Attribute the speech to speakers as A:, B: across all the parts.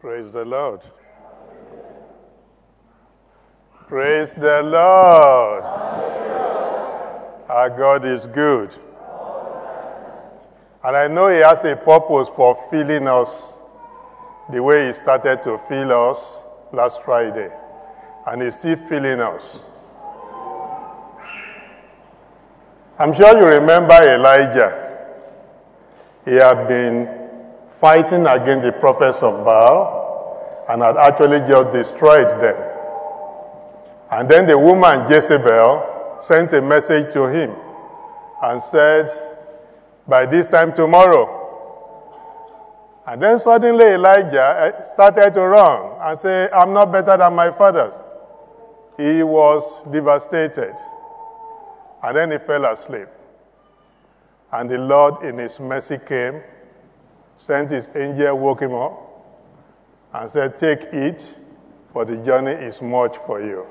A: Praise the Lord. Praise the Lord. Our God is good. And I know He has a purpose for filling us the way He started to fill us last Friday. And He's still filling us. I'm sure you remember Elijah. He had been fighting against the prophets of Baal and had actually just destroyed them. And then the woman Jezebel sent a message to him and said, By this time tomorrow. And then suddenly Elijah eh, started to run and say, I'm not better than my fathers. He was devastated. And then he fell asleep. And the Lord, in his mercy, came, sent his angel, woke him up, and said, Take it, for the journey is much for you.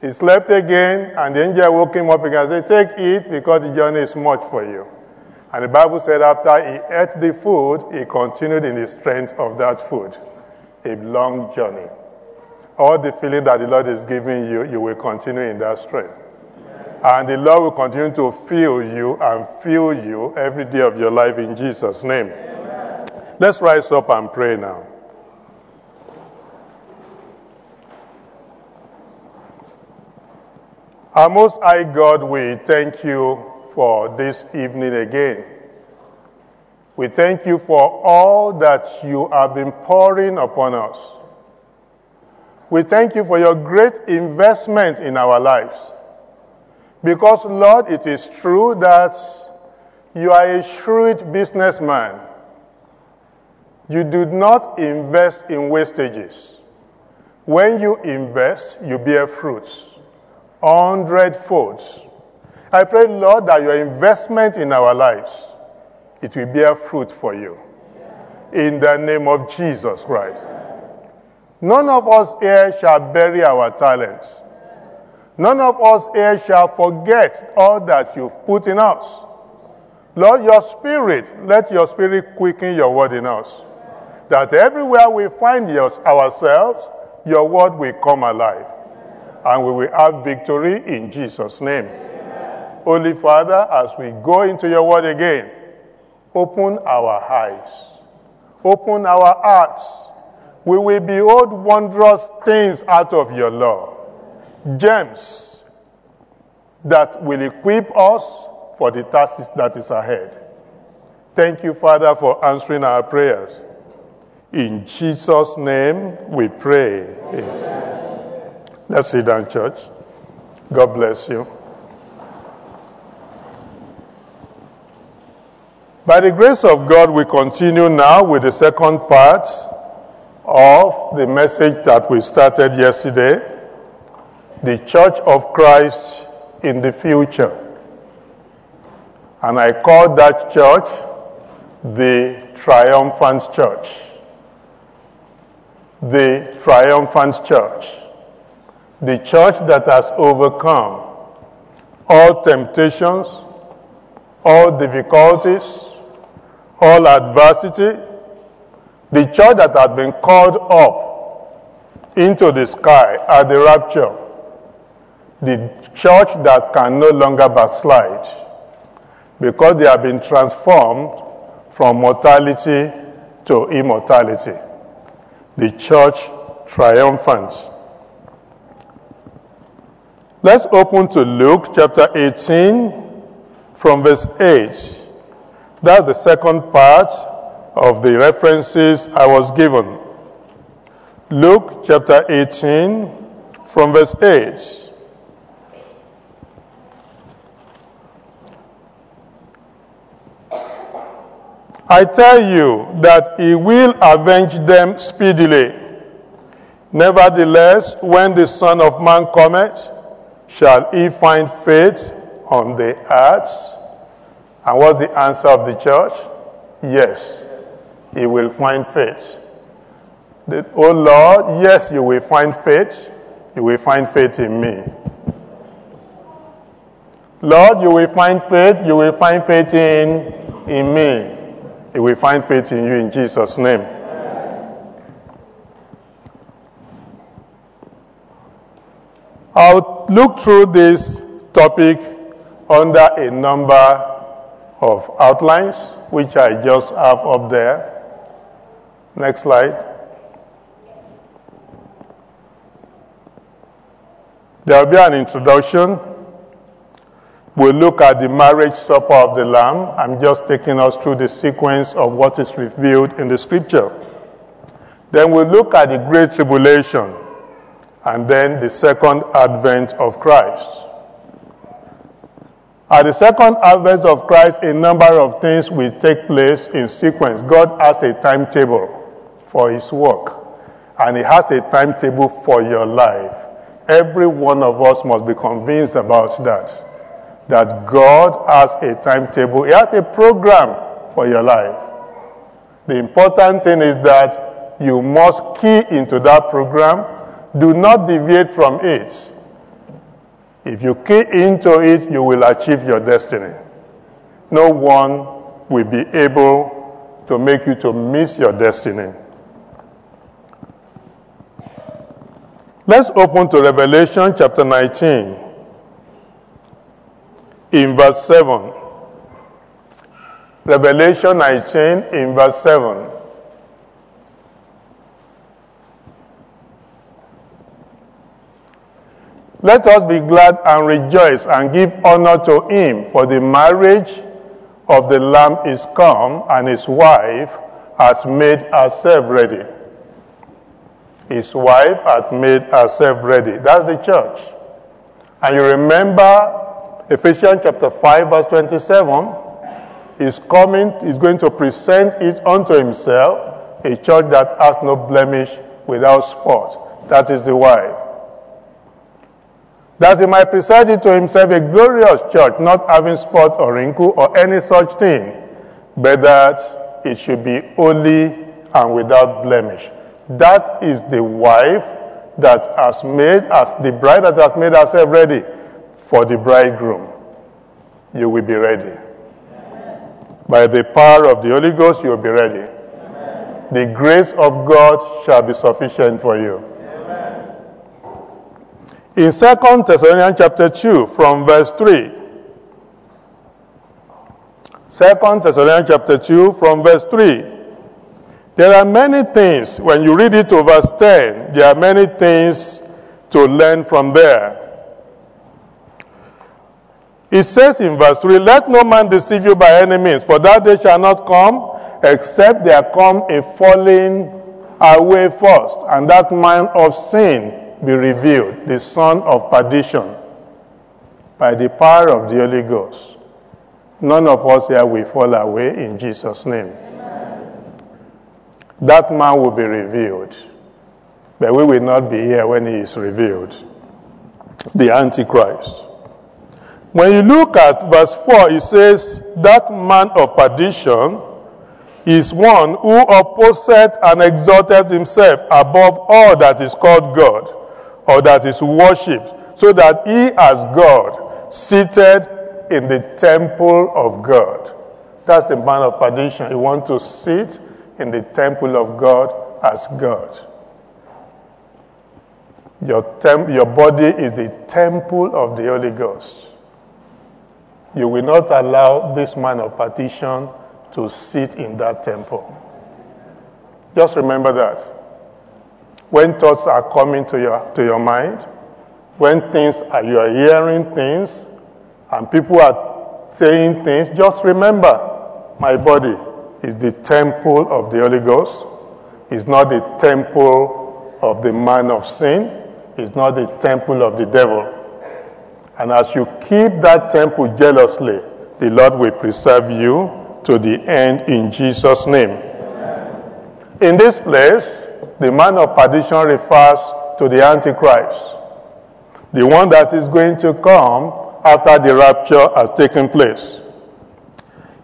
A: He slept again, and the angel woke him up again and said, Take it, because the journey is much for you. And the Bible said, after he ate the food, he continued in the strength of that food. A long journey. All the feeling that the Lord is giving you, you will continue in that strength. And the Lord will continue to fill you and fill you every day of your life in Jesus' name. Amen. Let's rise up and pray now. Our Most High God, we thank you for this evening again. We thank you for all that you have been pouring upon us. We thank you for your great investment in our lives. Because, Lord, it is true that you are a shrewd businessman. You do not invest in wastages. When you invest, you bear fruits, hundredfolds. I pray, Lord, that your investment in our lives, it will bear fruit for you. In the name of Jesus Christ. None of us here shall bury our talents. None of us here shall forget all that you've put in us. Lord, your spirit, let your spirit quicken your word in us. That everywhere we find yours, ourselves, your word will come alive. And we will have victory in Jesus' name. Amen. Holy Father, as we go into your word again, open our eyes, open our hearts. We will behold wondrous things out of your law gems that will equip us for the task that is ahead. Thank you, Father, for answering our prayers. In Jesus' name we pray. Amen. Amen. Let's sit down, church. God bless you. By the grace of God, we continue now with the second part of the message that we started yesterday the Church of Christ in the future. And I call that church the Triumphant Church. The Triumphant Church. The church that has overcome all temptations, all difficulties, all adversity. The church that has been called up into the sky at the rapture the church that can no longer backslide because they have been transformed from mortality to immortality. The church triumphant. Let's open to Luke chapter 18 from verse 8. That's the second part of the references I was given. Luke chapter 18 from verse 8. I tell you that he will avenge them speedily. Nevertheless, when the Son of Man cometh, shall he find faith on the earth? And what's the answer of the church? Yes, he will find faith. The, oh Lord, yes, you will find faith. You will find faith in me. Lord, you will find faith. You will find faith in, in me. He will find faith in you in Jesus' name. I'll look through this topic under a number of outlines, which I just have up there. Next slide. There will be an introduction. We'll look at the marriage supper of the Lamb. I'm just taking us through the sequence of what is revealed in the scripture. Then we'll look at the Great Tribulation and then the second advent of Christ. At the second advent of Christ, a number of things will take place in sequence. God has a timetable for his work, and he has a timetable for your life. Every one of us must be convinced about that. That God has a timetable, He has a program for your life. The important thing is that you must key into that program do not deviate from it. If you key into it, you will achieve your destiny. No one will be able to make you to miss your destiny. Let's open to Revelation chapter 19 in verse 7. Revelation 19 in verse 7. Let us be glad and rejoice and give honor to him, for the marriage of the Lamb is come, and his wife hath made herself ready. His wife hath made herself ready. That's the church. And you remember Ephesians chapter 5, verse 27. He's coming, he's going to present it unto himself, a church that has no blemish without spot. That is the wife that he might present it to himself a glorious church, not having spot or wrinkle or any such thing, but that it should be holy and without blemish. That is the wife that has made as the bride that has made herself ready for the bridegroom. You will be ready. By the power of the Holy Ghost, you will be ready. The grace of God shall be sufficient for you. In 2 Thessalonians chapter 2, from verse 3. 2 Thessalonians chapter 2, from verse 3. There are many things, when you read it to verse 10, there are many things to learn from there. It says in verse 3, Let no man deceive you by any means, for that day shall not come, except there come a falling away first, and that man of sin be revealed, the son of perdition, by the power of the Holy Ghost. None of us here will fall away in Jesus' name. Amen. That man will be revealed, but we will not be here when he is revealed. The Antichrist. When you look at verse 4, it says, That man of perdition is one who opposeth and exalted himself above all that is called God or that is worshipped, so that he as God seated in the temple of God. That's the man of perdition. He wants to sit in the temple of God as God. Your, your body is the temple of the Holy Ghost. You will not allow this man of perdition to sit in that temple. Just remember that when thoughts are coming to your, to your mind, when things are, you are hearing things, and people are saying things, just remember my body is the temple of the Holy Ghost. It's not the temple of the man of sin. It's not the temple of the devil. And as you keep that temple jealously, the Lord will preserve you to the end in Jesus' name. In this place, the man of perdition refers to the Antichrist, the one that is going to come after the rapture has taken place.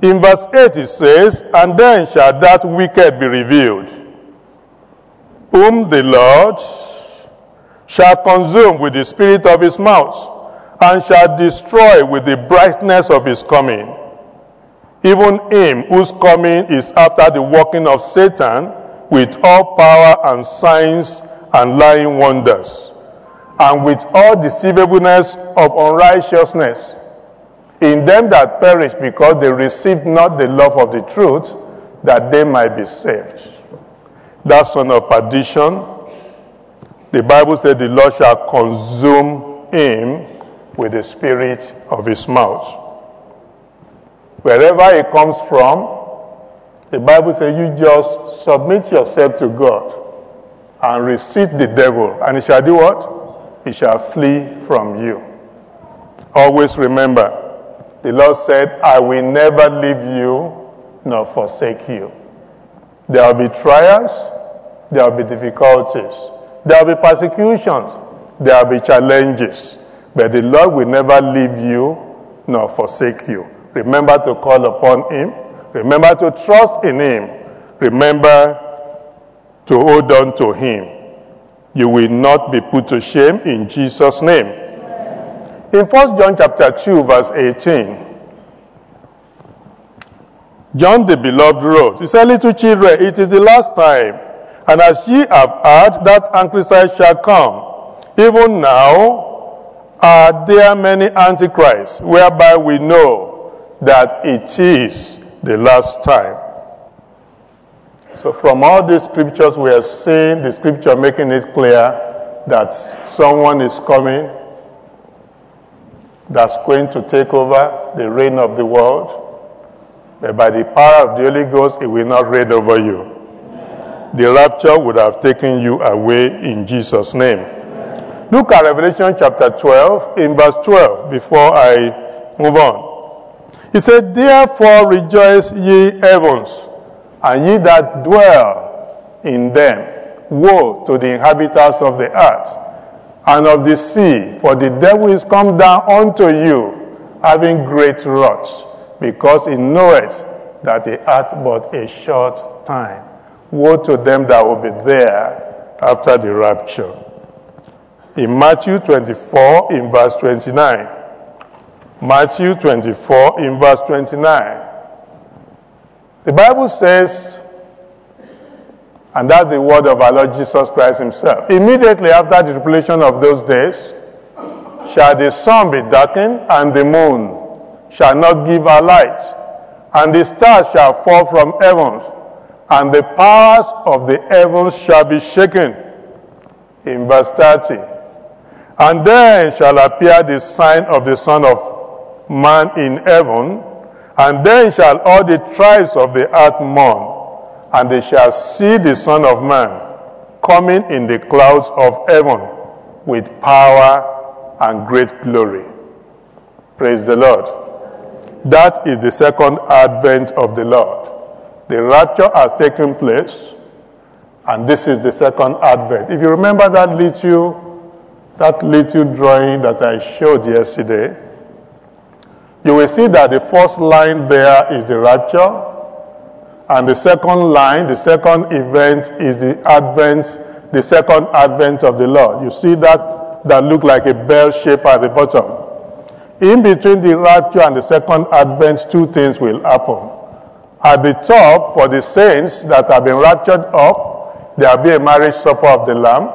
A: In verse 8 it says, And then shall that wicked be revealed, whom the Lord shall consume with the spirit of his mouth, and shall destroy with the brightness of his coming. Even him whose coming is after the working of Satan with all power and signs and lying wonders, and with all deceivableness of unrighteousness in them that perish because they received not the love of the truth that they might be saved. That son of perdition, the Bible said the Lord shall consume him with the spirit of his mouth. Wherever he comes from, the Bible says you just submit yourself to God and resist the devil, and he shall do what? He shall flee from you. Always remember, the Lord said, I will never leave you nor forsake you. There will be trials, there will be difficulties, there will be persecutions, there will be challenges, but the Lord will never leave you nor forsake you. Remember to call upon Him Remember to trust in Him. Remember to hold on to Him. You will not be put to shame in Jesus' name. In 1 John chapter 2, verse 18, John the beloved wrote, He said, Little children, it is the last time, and as ye have heard that Antichrist shall come, even now are there many Antichrists, whereby we know that it is the last time. So, from all these scriptures, we are seeing the scripture making it clear that someone is coming that's going to take over the reign of the world. But by the power of the Holy Ghost, it will not reign over you. The rapture would have taken you away in Jesus' name. Look at Revelation chapter 12, in verse 12, before I move on. He said, Therefore rejoice ye heavens, and ye that dwell in them. Woe to the inhabitants of the earth and of the sea, for the devil is come down unto you, having great wrath, because he knoweth that he hath but a short time. Woe to them that will be there after the rapture. In Matthew 24, in verse 29, Matthew 24 in verse 29. The Bible says, and that's the word of our Lord Jesus Christ Himself. Immediately after the tribulation of those days, shall the sun be darkened, and the moon shall not give her light, and the stars shall fall from heaven, and the powers of the heavens shall be shaken. In verse 30. And then shall appear the sign of the Son of man in heaven, and then shall all the tribes of the earth mourn, and they shall see the Son of Man coming in the clouds of heaven with power and great glory. Praise the Lord. That is the second advent of the Lord. The rapture has taken place, and this is the second advent. If you remember that little that little drawing that I showed yesterday, you will see that the first line there is the rapture, and the second line, the second event is the advent, the second advent of the Lord. You see that that look like a bell shape at the bottom. In between the rapture and the second advent, two things will happen. At the top, for the saints that have been raptured up, there will be a marriage supper of the Lamb.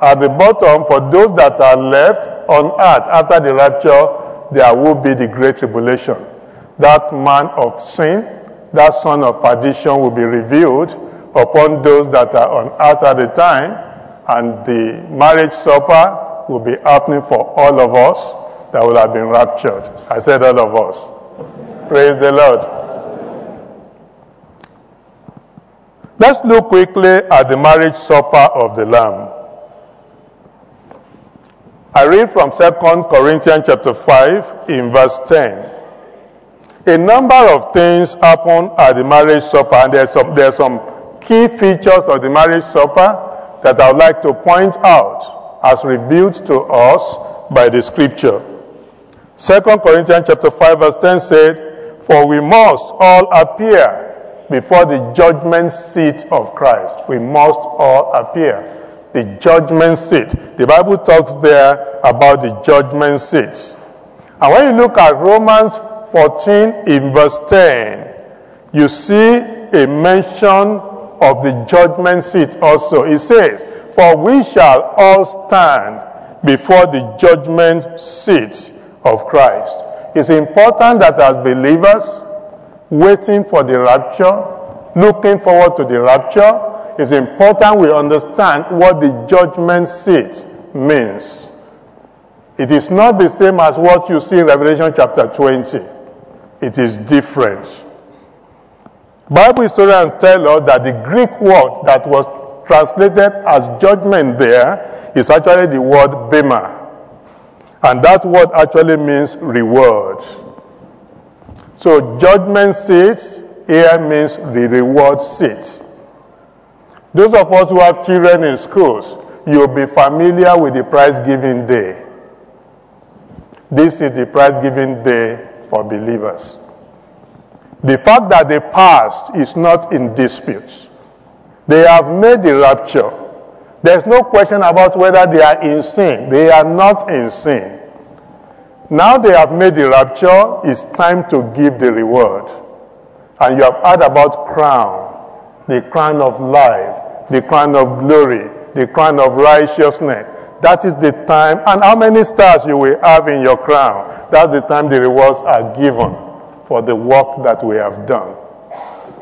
A: At the bottom, for those that are left on earth after the rapture, there will be the great tribulation. That man of sin, that son of perdition will be revealed upon those that are on earth at the time, and the marriage supper will be happening for all of us that will have been raptured. I said all of us. Praise the Lord. Let's look quickly at the marriage supper of the Lamb. I read from 2 Corinthians chapter 5 in verse 10. A number of things happen at the marriage supper, and there's some, some key features of the marriage supper that I would like to point out as revealed to us by the scripture. 2 Corinthians chapter 5 verse 10 said, For we must all appear before the judgment seat of Christ. We must all appear the judgment seat. The Bible talks there about the judgment seat. And when you look at Romans 14 in verse 10, you see a mention of the judgment seat also. It says, For we shall all stand before the judgment seat of Christ. It's important that as believers, waiting for the rapture, looking forward to the rapture, it's important we understand what the judgment seat means. It is not the same as what you see in Revelation chapter 20. It is different. Bible historians tell us that the Greek word that was translated as judgment there is actually the word bema. And that word actually means reward. So judgment seat here means the reward seat. Those of us who have children in schools, you'll be familiar with the prize giving day. This is the prize giving day for believers. The fact that they passed is not in dispute. They have made the rapture. There's no question about whether they are in sin. They are not in sin. Now they have made the rapture, it's time to give the reward. And you have heard about crown, the crown of life, the crown of glory, the crown of righteousness. That is the time, and how many stars you will have in your crown. That's the time the rewards are given for the work that we have done.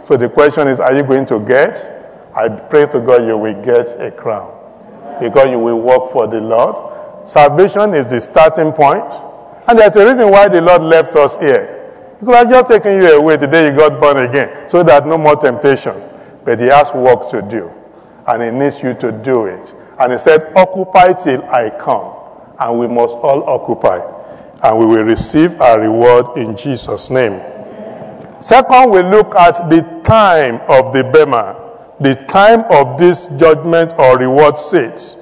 A: So the question is, are you going to get? I pray to God you will get a crown because you will work for the Lord. Salvation is the starting point. And there's a reason why the Lord left us here. He could have just taken you away the day you got born again so that no more temptation. But He has work to do. And He needs you to do it. And He said, Occupy till I come. And we must all occupy. And we will receive our reward in Jesus' name. Second, we look at the time of the Bema, the time of this judgment or reward seat.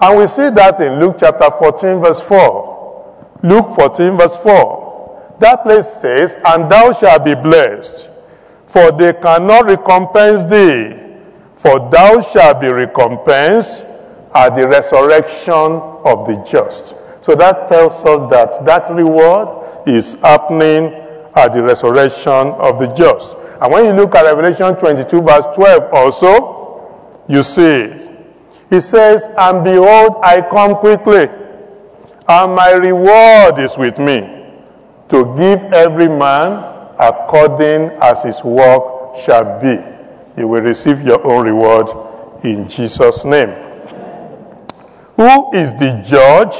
A: And we see that in Luke chapter 14, verse 4. Luke 14, verse 4. That place says, And thou shalt be blessed, for they cannot recompense thee, for thou shalt be recompensed at the resurrection of the just. So that tells us that that reward is happening at the resurrection of the just. And when you look at Revelation 22, verse 12, also, you see. He says, And behold, I come quickly, and my reward is with me, to give every man according as his work shall be. You will receive your own reward in Jesus' name. Who is the judge?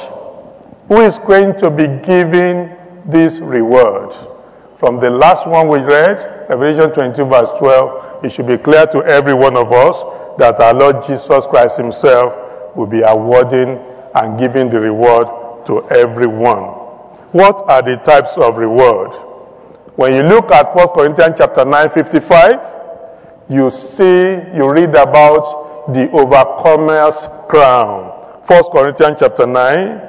A: Who is going to be giving this reward? From the last one we read, Revelation 22, verse 12, it should be clear to every one of us that our Lord Jesus Christ Himself will be awarding and giving the reward to everyone. What are the types of reward? When you look at 1 Corinthians chapter 9, 55, you see, you read about the overcomer's crown. 1 Corinthians chapter 9,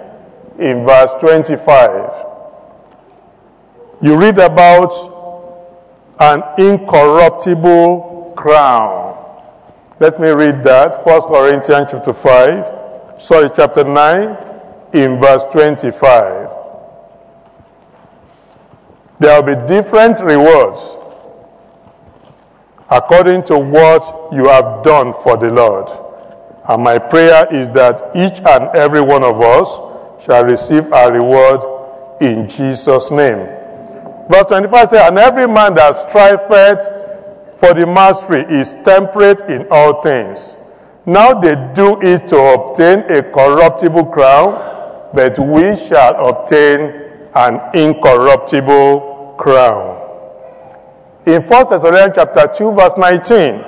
A: in verse 25. You read about an incorruptible crown. Let me read that. 1 Corinthians chapter 5, sorry, chapter 9, in verse 25. There will be different rewards according to what you have done for the Lord. And my prayer is that each and every one of us shall receive our reward in Jesus' name. Verse 25 says, And every man that striveth for the mastery is temperate in all things. Now they do it to obtain a corruptible crown, but we shall obtain an incorruptible crown. In 1 Thessalonians chapter 2, verse 19,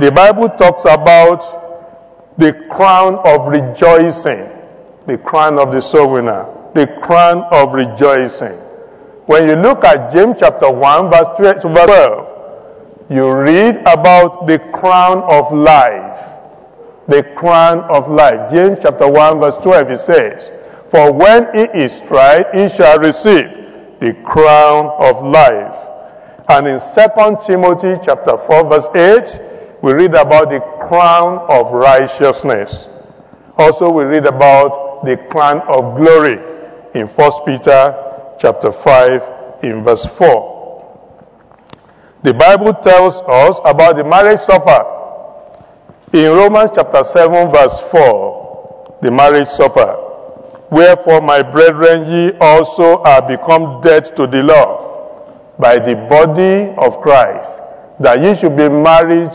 A: the Bible talks about the crown of rejoicing, the crown of the soul winner, the crown of rejoicing. When you look at James chapter 1, verse 12, you read about the crown of life. The crown of life. James chapter 1, verse 12, it says, For when he is tried, he shall receive the crown of life. And in 2 Timothy chapter 4, verse 8, we read about the crown of righteousness. Also, we read about the crown of glory in 1 Peter chapter 5 in verse 4. The Bible tells us about the marriage supper in Romans chapter 7 verse 4. the marriage supper. Wherefore, my brethren, ye also are become dead to the law by the body of Christ, that ye should be married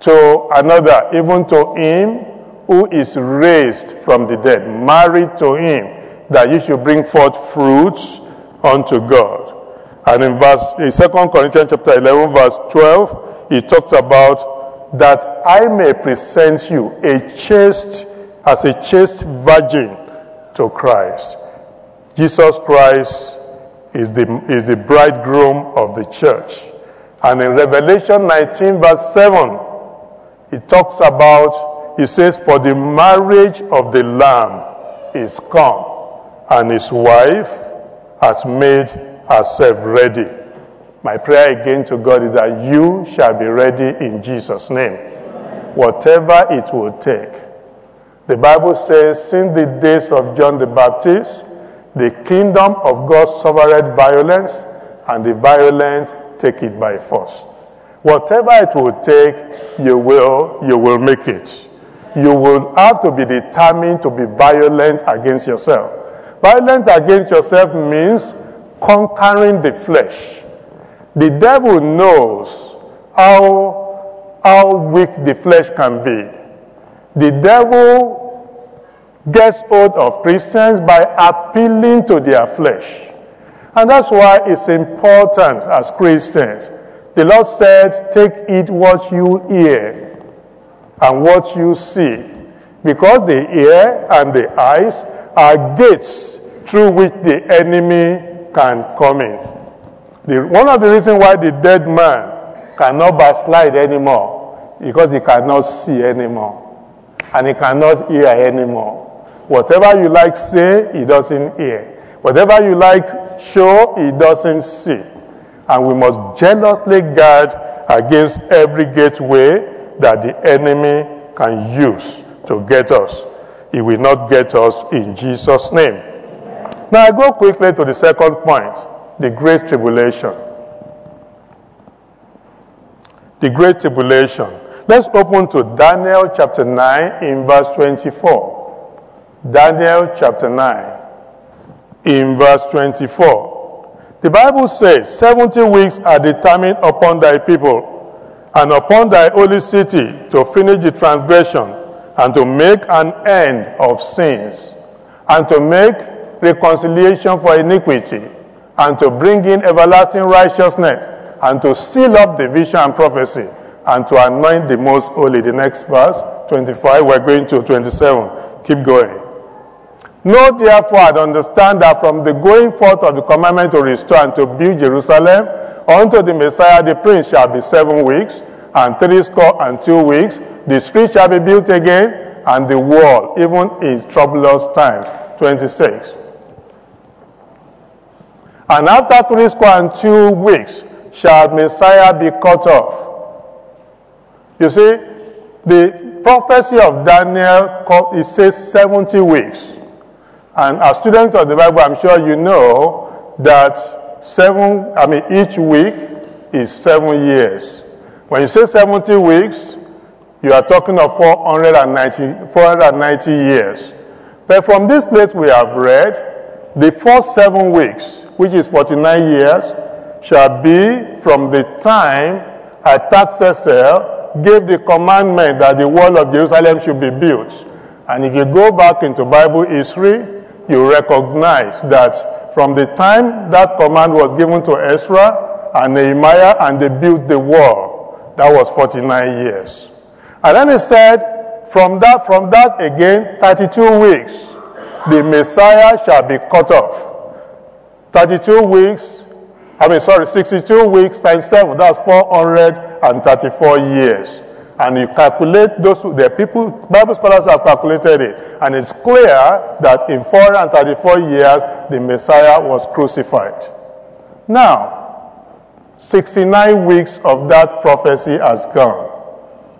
A: to another, even to him who is raised from the dead, married to him, that ye should bring forth fruits unto God. And in verse in 2 Corinthians chapter 11, verse 12, he talks about that I may present you a chaste as a chaste virgin to Christ. Jesus Christ is the, is the bridegroom of the church. And in Revelation 19, verse 7, it talks about, he says, For the marriage of the Lamb is come, and his wife has made herself ready. My prayer again to God is that you shall be ready in Jesus' name. Whatever it will take. The Bible says, since the days of John the Baptist, the kingdom of God suffered violence, and the violent take it by force. Whatever it will take, you will, you will make it. You will have to be determined to be violent against yourself. Violent against yourself means conquering the flesh. The devil knows how, how weak the flesh can be. The devil gets hold of Christians by appealing to their flesh. And that's why it's important as Christians. The Lord said, Take it what you hear and what you see. Because the ear and the eyes are gates through which the enemy can come in. The, one of the reasons why the dead man cannot backslide anymore because he cannot see anymore and he cannot hear anymore. Whatever you like say, he doesn't hear. Whatever you like show, he doesn't see. And we must jealously guard against every gateway that the enemy can use to get us. He will not get us in Jesus' name. Now I go quickly to the second point the Great Tribulation. The Great Tribulation. Let's open to Daniel chapter 9 in verse 24. Daniel chapter 9, in verse 24. The Bible says, 70 weeks are determined upon thy people and upon thy holy city to finish the transgression and to make an end of sins and to make reconciliation for iniquity and to bring in everlasting righteousness and to seal up the vision and prophecy and to anoint the most holy. The next verse, 25, we're going to 27. Keep going. Know therefore and understand that from the going forth of the commandment to restore and to build Jerusalem unto the Messiah the Prince shall be seven weeks, and three score and two weeks. The street shall be built again, and the wall, even in troublous times. 26. And after three score and two weeks shall Messiah be cut off. You see, the prophecy of Daniel, it says 70 weeks. And as students of the Bible, I'm sure you know that seven, I mean, each week is seven years. When you say 70 weeks, you are talking of 490, 490 years. But from this place we have read, the first seven weeks, which is 49 years, shall be from the time Artaxerxes gave the commandment that the wall of Jerusalem should be built. And if you go back into Bible history, you recognize that from the time that command was given to Ezra and Nehemiah and they built the wall, that was 49 years. And then he said, from that, from that again, 32 weeks, the Messiah shall be cut off. 32 weeks, I mean, sorry, 62 weeks times 7, that's 434 years and you calculate those, the people, Bible scholars have calculated it, and it's clear that in 434 years, the Messiah was crucified. Now, 69 weeks of that prophecy has gone.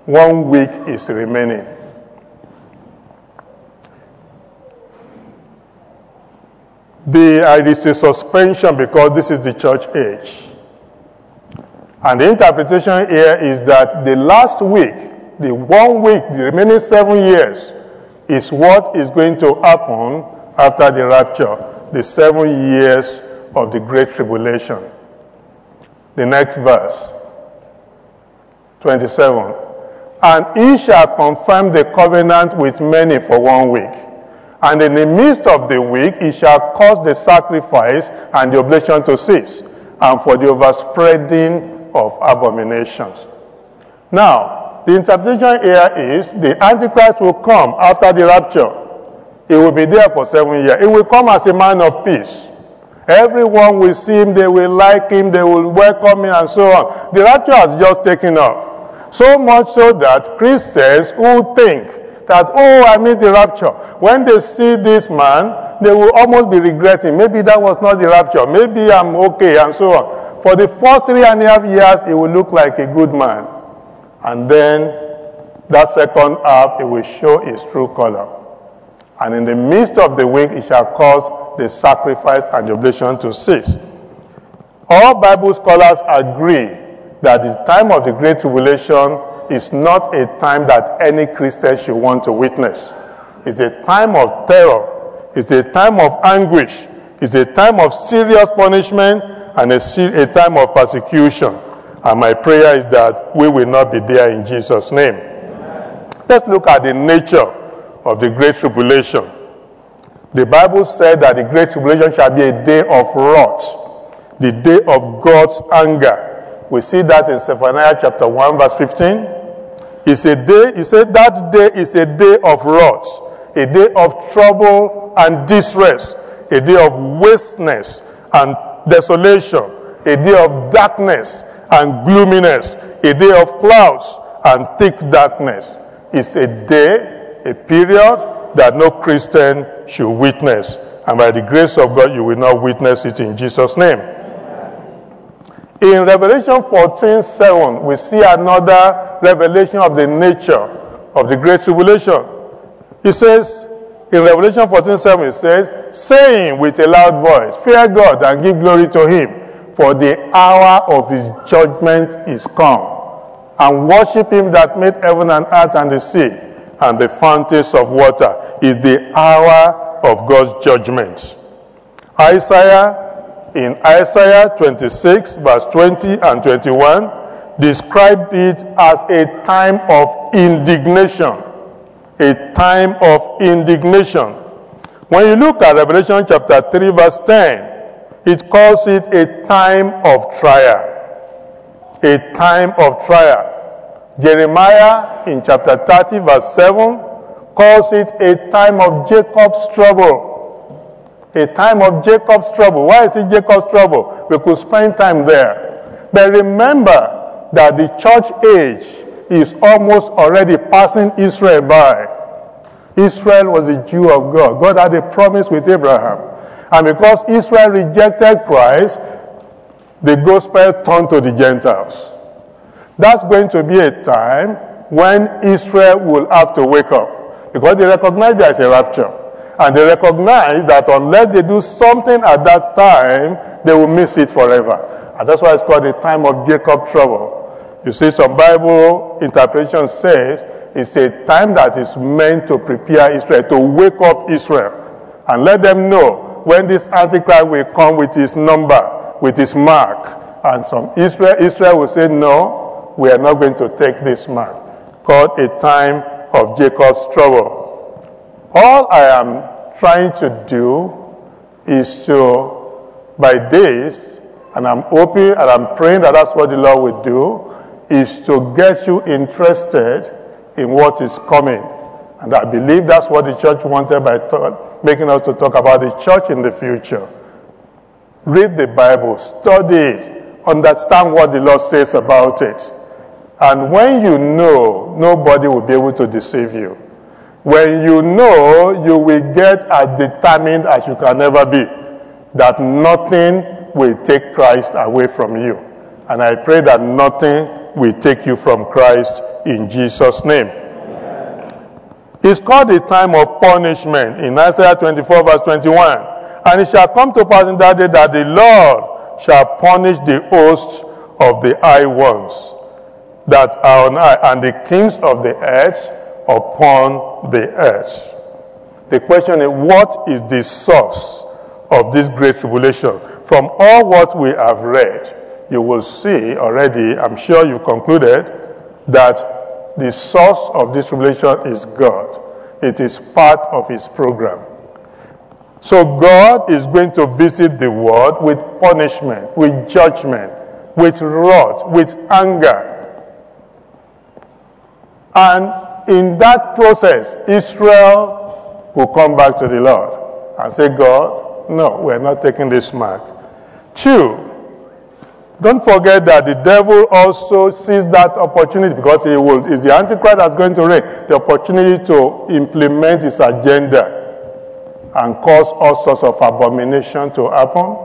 A: One week is remaining. The, uh, is a suspension because this is the church age. And the interpretation here is that the last week, the one week, the remaining seven years, is what is going to happen after the rapture, the seven years of the Great Tribulation. The next verse, 27. And he shall confirm the covenant with many for one week. And in the midst of the week, he shall cause the sacrifice and the oblation to cease, and for the overspreading of abominations. Now, the interpretation here is the Antichrist will come after the rapture. He will be there for seven years. He will come as a man of peace. Everyone will see him, they will like him, they will welcome him, and so on. The rapture has just taken off. So much so that Christians who think that, oh, I missed the rapture, when they see this man, they will almost be regretting. Maybe that was not the rapture. Maybe I'm okay, and so on. For the first three and a half years, he will look like a good man. And then that second half, he will show his true color. And in the midst of the week, he shall cause the sacrifice and the oblation to cease. All Bible scholars agree that the time of the Great Tribulation is not a time that any Christian should want to witness. It's a time of terror, it's a time of anguish, it's a time of serious punishment, and a, a time of persecution. And my prayer is that we will not be there in Jesus' name. Amen. Let's look at the nature of the Great Tribulation. The Bible said that the Great Tribulation shall be a day of wrath, the day of God's anger. We see that in Zephaniah chapter 1, verse 15. It's a day, he said that day is a day of wrath, a day of trouble and distress, a day of wasteness and desolation, a day of darkness and gloominess, a day of clouds and thick darkness. It's a day, a period that no Christian should witness. And by the grace of God, you will not witness it in Jesus' name. In Revelation 14 7, we see another revelation of the nature of the Great Tribulation. It says, in Revelation 14 7, it says, saying with a loud voice, Fear God and give glory to Him, for the hour of His judgment is come. And worship Him that made heaven and earth and the sea and the fountains of water is the hour of God's judgment. Isaiah, in Isaiah 26, verse 20 and 21, described it as a time of indignation. A time of indignation. When you look at Revelation chapter 3, verse 10, it calls it a time of trial. A time of trial. Jeremiah in chapter 30, verse 7, calls it a time of Jacob's trouble. A time of Jacob's trouble. Why is it Jacob's trouble? We could spend time there. But remember that the church age is almost already passing Israel by. Israel was a Jew of God. God had a promise with Abraham. And because Israel rejected Christ, the gospel turned to the Gentiles. That's going to be a time when Israel will have to wake up because they recognize there is a rapture. And they recognize that unless they do something at that time, they will miss it forever. And that's why it's called the time of Jacob trouble. You see, some Bible interpretation says it's a time that is meant to prepare Israel, to wake up Israel, and let them know when this Antichrist will come with his number, with his mark. And some Israel, Israel will say, No, we are not going to take this mark, called a time of Jacob's trouble. All I am trying to do is to, by days, and I'm hoping and I'm praying that that's what the Lord will do, is to get you interested in what is coming. And I believe that's what the church wanted by making us to talk about the church in the future. Read the Bible, study it, understand what the Lord says about it. And when you know, nobody will be able to deceive you. When you know, you will get as determined as you can ever be that nothing will take Christ away from you. And I pray that nothing will take you from Christ in Jesus' name. It's called the time of punishment in Isaiah 24, verse 21. And it shall come to pass in that day that the Lord shall punish the hosts of the high ones that are on high, and the kings of the earth upon the earth. The question is, what is the source of this great tribulation? From all what we have read, you will see already, I'm sure you've concluded, that the source of this tribulation is God. It is part of his program. So God is going to visit the world with punishment, with judgment, with wrath, with anger. And in that process, Israel will come back to the Lord and say, God, no, we're not taking this mark. Two, don't forget that the devil also sees that opportunity because he will, is the Antichrist that's going to reign, the opportunity to implement his agenda and cause all sorts of abomination to happen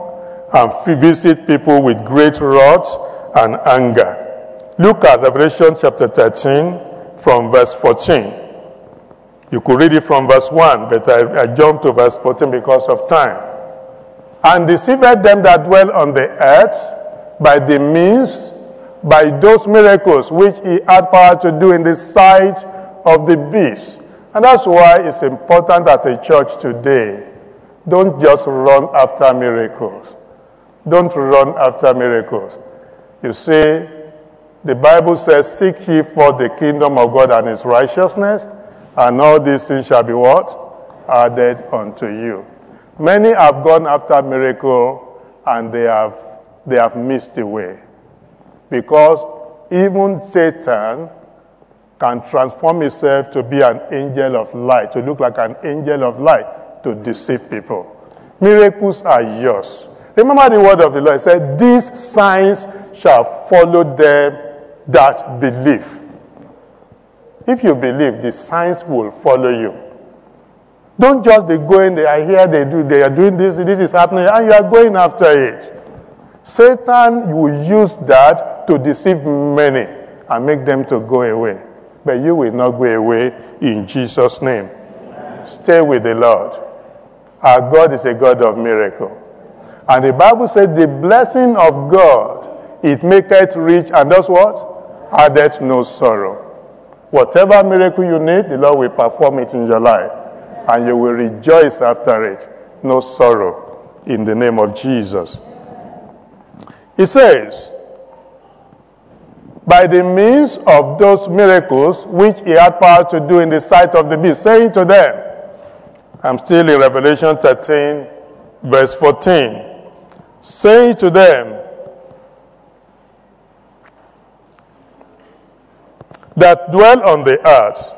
A: and visit people with great wrath and anger. Look at Revelation chapter 13 from verse 14. You could read it from verse 1, but I, I jumped to verse 14 because of time. And deceived them that dwell on the earth by the means, by those miracles which he had power to do in the sight of the beast. And that's why it's important as a church today. Don't just run after miracles. Don't run after miracles. You see, the Bible says, Seek ye for the kingdom of God and his righteousness, and all these things shall be what? Added unto you. Many have gone after miracle and they have they have missed the way. Because even Satan can transform himself to be an angel of light, to look like an angel of light, to deceive people. Miracles are yours. Remember the word of the Lord. It said, These signs shall follow them that believe. If you believe, the signs will follow you. Don't just be going there. I hear they do, they are doing this, this is happening, and you are going after it. Satan will use that to deceive many and make them to go away. But you will not go away in Jesus' name. Amen. Stay with the Lord. Our God is a God of miracle. And the Bible said, the blessing of God, it maketh rich and does what? Addeth no sorrow. Whatever miracle you need, the Lord will perform it in your life. And you will rejoice after it. No sorrow. In the name of Jesus. He says, by the means of those miracles which he had power to do in the sight of the beast, saying to them, I'm still in Revelation 13, verse 14, saying to them, that dwell on the earth,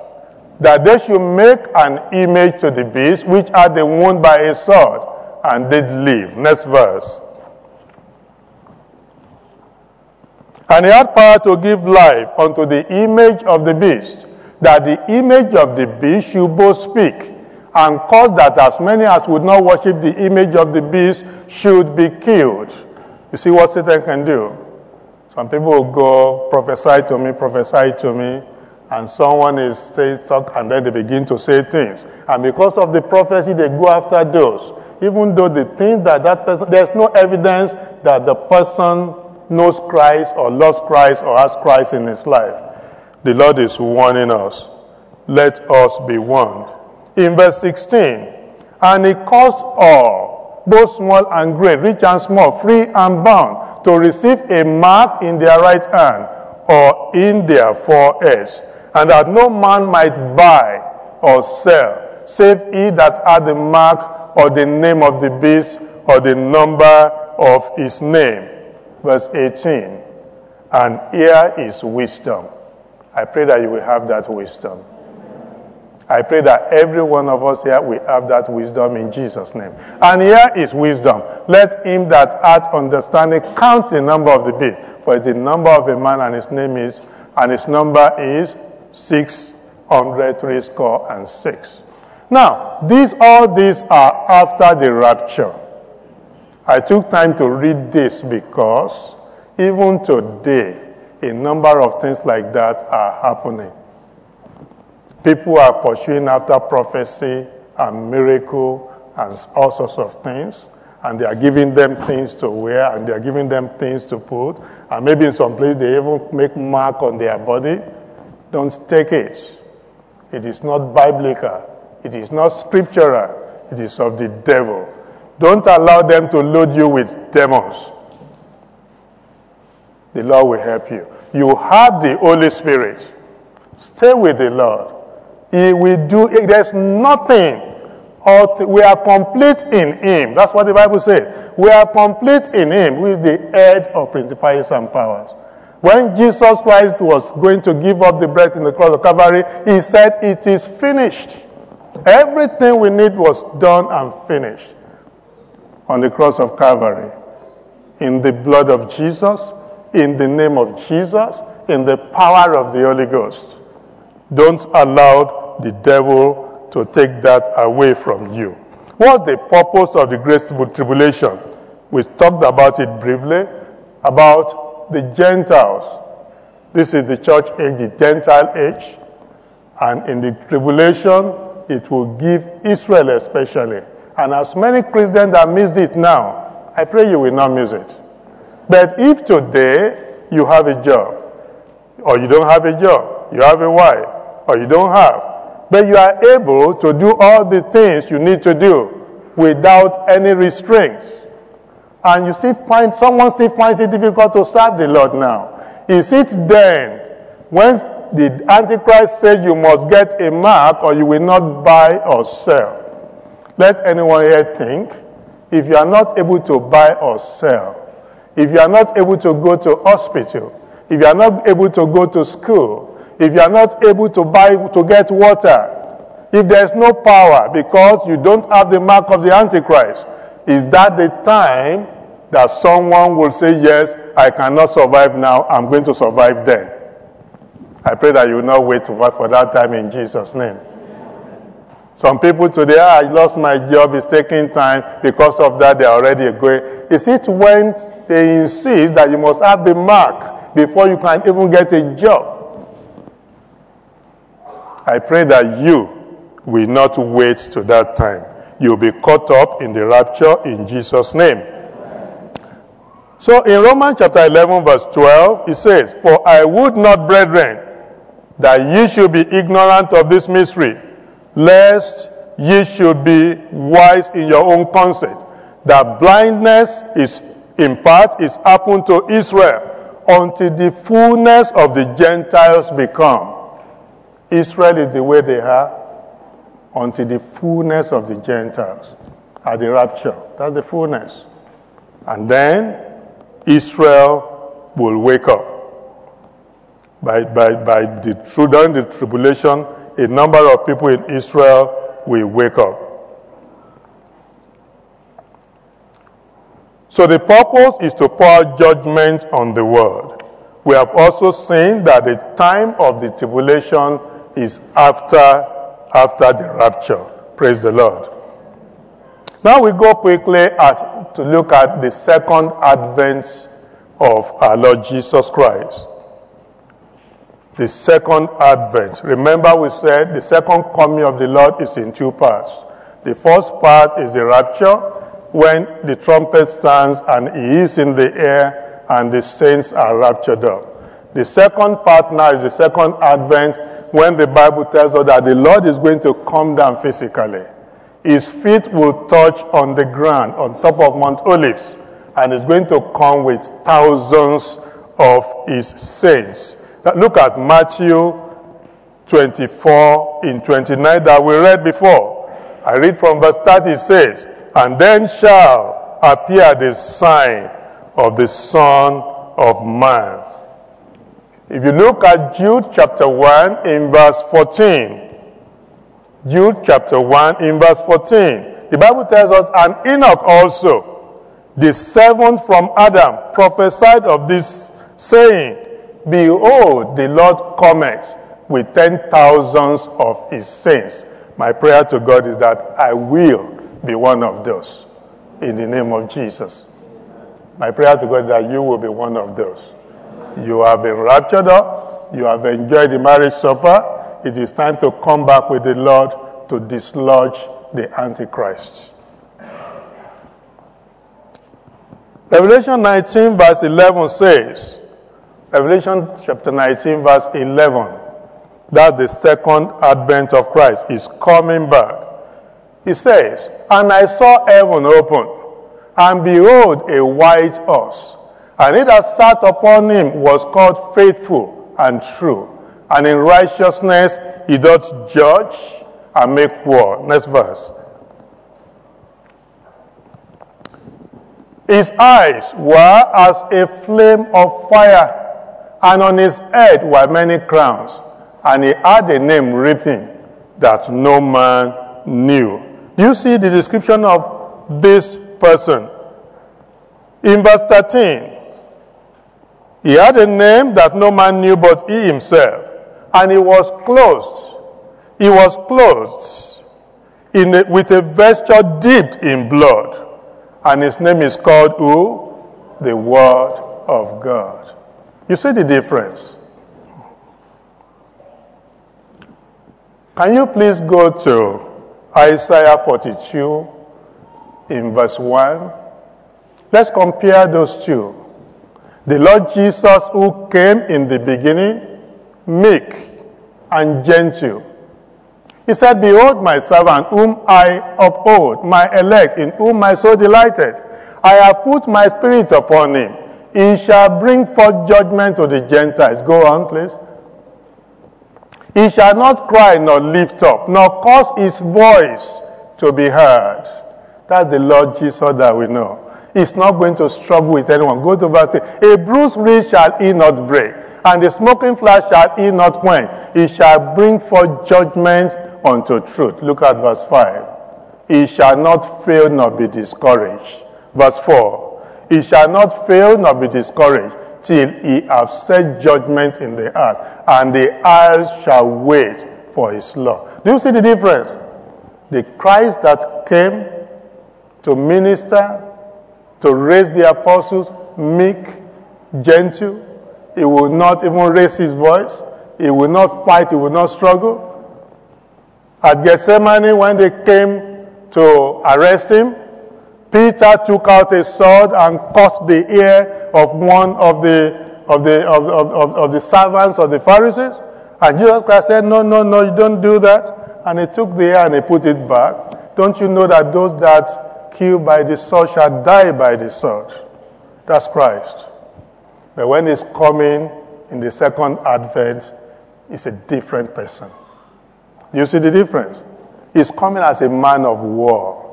A: that they should make an image to the beast which had the wound by a sword, and did live. Next verse. And he had power to give life unto the image of the beast, that the image of the beast should both speak, and cause that as many as would not worship the image of the beast should be killed. You see what Satan can do? Some people will go, prophesy to me, prophesy to me, and someone is saying talk, and then they begin to say things. And because of the prophecy, they go after those. Even though they think that that person, there's no evidence that the person knows Christ or loves Christ or has Christ in his life. The Lord is warning us. Let us be warned. In verse 16, and he caused all, both small and great, rich and small, free and bound, to receive a mark in their right hand or in their foreheads, and that no man might buy or sell, save he that had the mark or the name of the beast or the number of his name verse 18. And here is wisdom. I pray that you will have that wisdom. I pray that every one of us here will have that wisdom in Jesus' name. And here is wisdom. Let him that hath understanding count the number of the beast. For it's the number of a man, and his name is, and his number is six hundred three score and six. Now, these all these are after the rapture. I took time to read this because even today, a number of things like that are happening. People are pursuing after prophecy and miracle and all sorts of things, and they are giving them things to wear and they are giving them things to put, and maybe in some place they even make mark on their body. Don't take it. It is not biblical. It is not scriptural, it is of the devil. Don't allow them to load you with demons. The Lord will help you. You have the Holy Spirit. Stay with the Lord. He will do. There's nothing. We are complete in Him. That's what the Bible says. We are complete in Him, who is the head of principalities and powers. When Jesus Christ was going to give up the breath in the cross of Calvary, He said, It is finished. Everything we need was done and finished on the cross of Calvary. In the blood of Jesus, in the name of Jesus, in the power of the Holy Ghost. Don't allow the devil to take that away from you. What's the purpose of the great tribulation? We talked about it briefly about the Gentiles. This is the church age, the Gentile age. And in the tribulation, it will give Israel especially. And as many Christians that missed it now, I pray you will not miss it. But if today you have a job, or you don't have a job, you have a wife, or you don't have, but you are able to do all the things you need to do without any restraints, and you still find someone still finds it difficult to serve the Lord now, is it then when the Antichrist says you must get a mark or you will not buy or sell? Let anyone here think if you are not able to buy or sell, if you are not able to go to hospital, if you are not able to go to school, if you are not able to buy to get water, if there is no power because you don't have the mark of the Antichrist, is that the time that someone will say, Yes, I cannot survive now, I'm going to survive then? I pray that you will not wait for that time in Jesus' name. Some people today, ah, I lost my job, it's taking time. Because of that, they're already going. Is it when they insist that you must have the mark before you can even get a job? I pray that you will not wait to that time. You'll be caught up in the rapture in Jesus' name. So in Romans chapter 11, verse 12, it says, For I would not, brethren, that ye should be ignorant of this mystery lest ye should be wise in your own concept. That blindness is in part is happened to Israel until the fullness of the Gentiles become. Israel is the way they are until the fullness of the Gentiles at the rapture. That's the fullness. And then Israel will wake up. By, by, by the, during the tribulation, a number of people in Israel will wake up. So the purpose is to pour judgment on the world. We have also seen that the time of the tribulation is after, after the rapture. Praise the Lord. Now we go quickly at, to look at the second advent of our Lord Jesus Christ the second advent. Remember, we said the second coming of the Lord is in two parts. The first part is the rapture, when the trumpet stands and he is in the air and the saints are raptured up. The second part now is the second advent, when the Bible tells us that the Lord is going to come down physically. His feet will touch on the ground on top of Mount Olives, and is going to come with thousands of his saints. Look at Matthew 24 in 29 that we read before. I read from verse 30, it says, And then shall appear the sign of the Son of Man. If you look at Jude chapter 1 in verse 14, Jude chapter 1 in verse 14, the Bible tells us, And Enoch also, the seventh from Adam, prophesied of this, saying, Behold, the Lord cometh with ten thousands of his saints. My prayer to God is that I will be one of those in the name of Jesus. My prayer to God is that you will be one of those. You have been raptured up, you have enjoyed the marriage supper. It is time to come back with the Lord to dislodge the Antichrist. Revelation 19, verse 11 says, Revelation chapter 19, verse 11. That's the second advent of Christ. He's coming back. He says, And I saw heaven open, and behold, a white horse. And he that sat upon him was called faithful and true. And in righteousness he doth judge and make war. Next verse. His eyes were as a flame of fire, and on his head were many crowns, and he had a name written that no man knew. You see the description of this person. In verse 13, he had a name that no man knew but he himself, and he was clothed. He was clothed in a, with a vesture dipped in blood and his name is called who? The Word of God. You see the difference? Can you please go to Isaiah 42 in verse 1? Let's compare those two. The Lord Jesus, who came in the beginning, meek and gentle he said, Behold my servant, whom I uphold, my elect, in whom my soul delighted. I have put my spirit upon him. He shall bring forth judgment to the Gentiles. Go on, please. He shall not cry nor lift up, nor cause his voice to be heard. That's the Lord Jesus that we know. He's not going to struggle with anyone. Go to verse 3. A bruised reed shall he not break, and the smoking flash shall he not quench. He shall bring forth judgment unto truth. Look at verse 5. He shall not fail nor be discouraged. Verse 4. He shall not fail nor be discouraged till he have set judgment in the earth, and the isles shall wait for his law. Do you see the difference? The Christ that came to minister, to raise the apostles, meek, gentle, he will not even raise his voice, he will not fight, he will not struggle. At Gethsemane, when they came to arrest him, Peter took out a sword and cut the ear of one of the, of the, of, of, of, the servants of the Pharisees. And Jesus Christ said, No, no, no, you don't do that. And he took the ear and he put it back. Don't you know that those that kill by the sword shall die by the sword? That's Christ. But when he's coming in the second advent, he's a different person. You see the difference? He's coming as a man of war.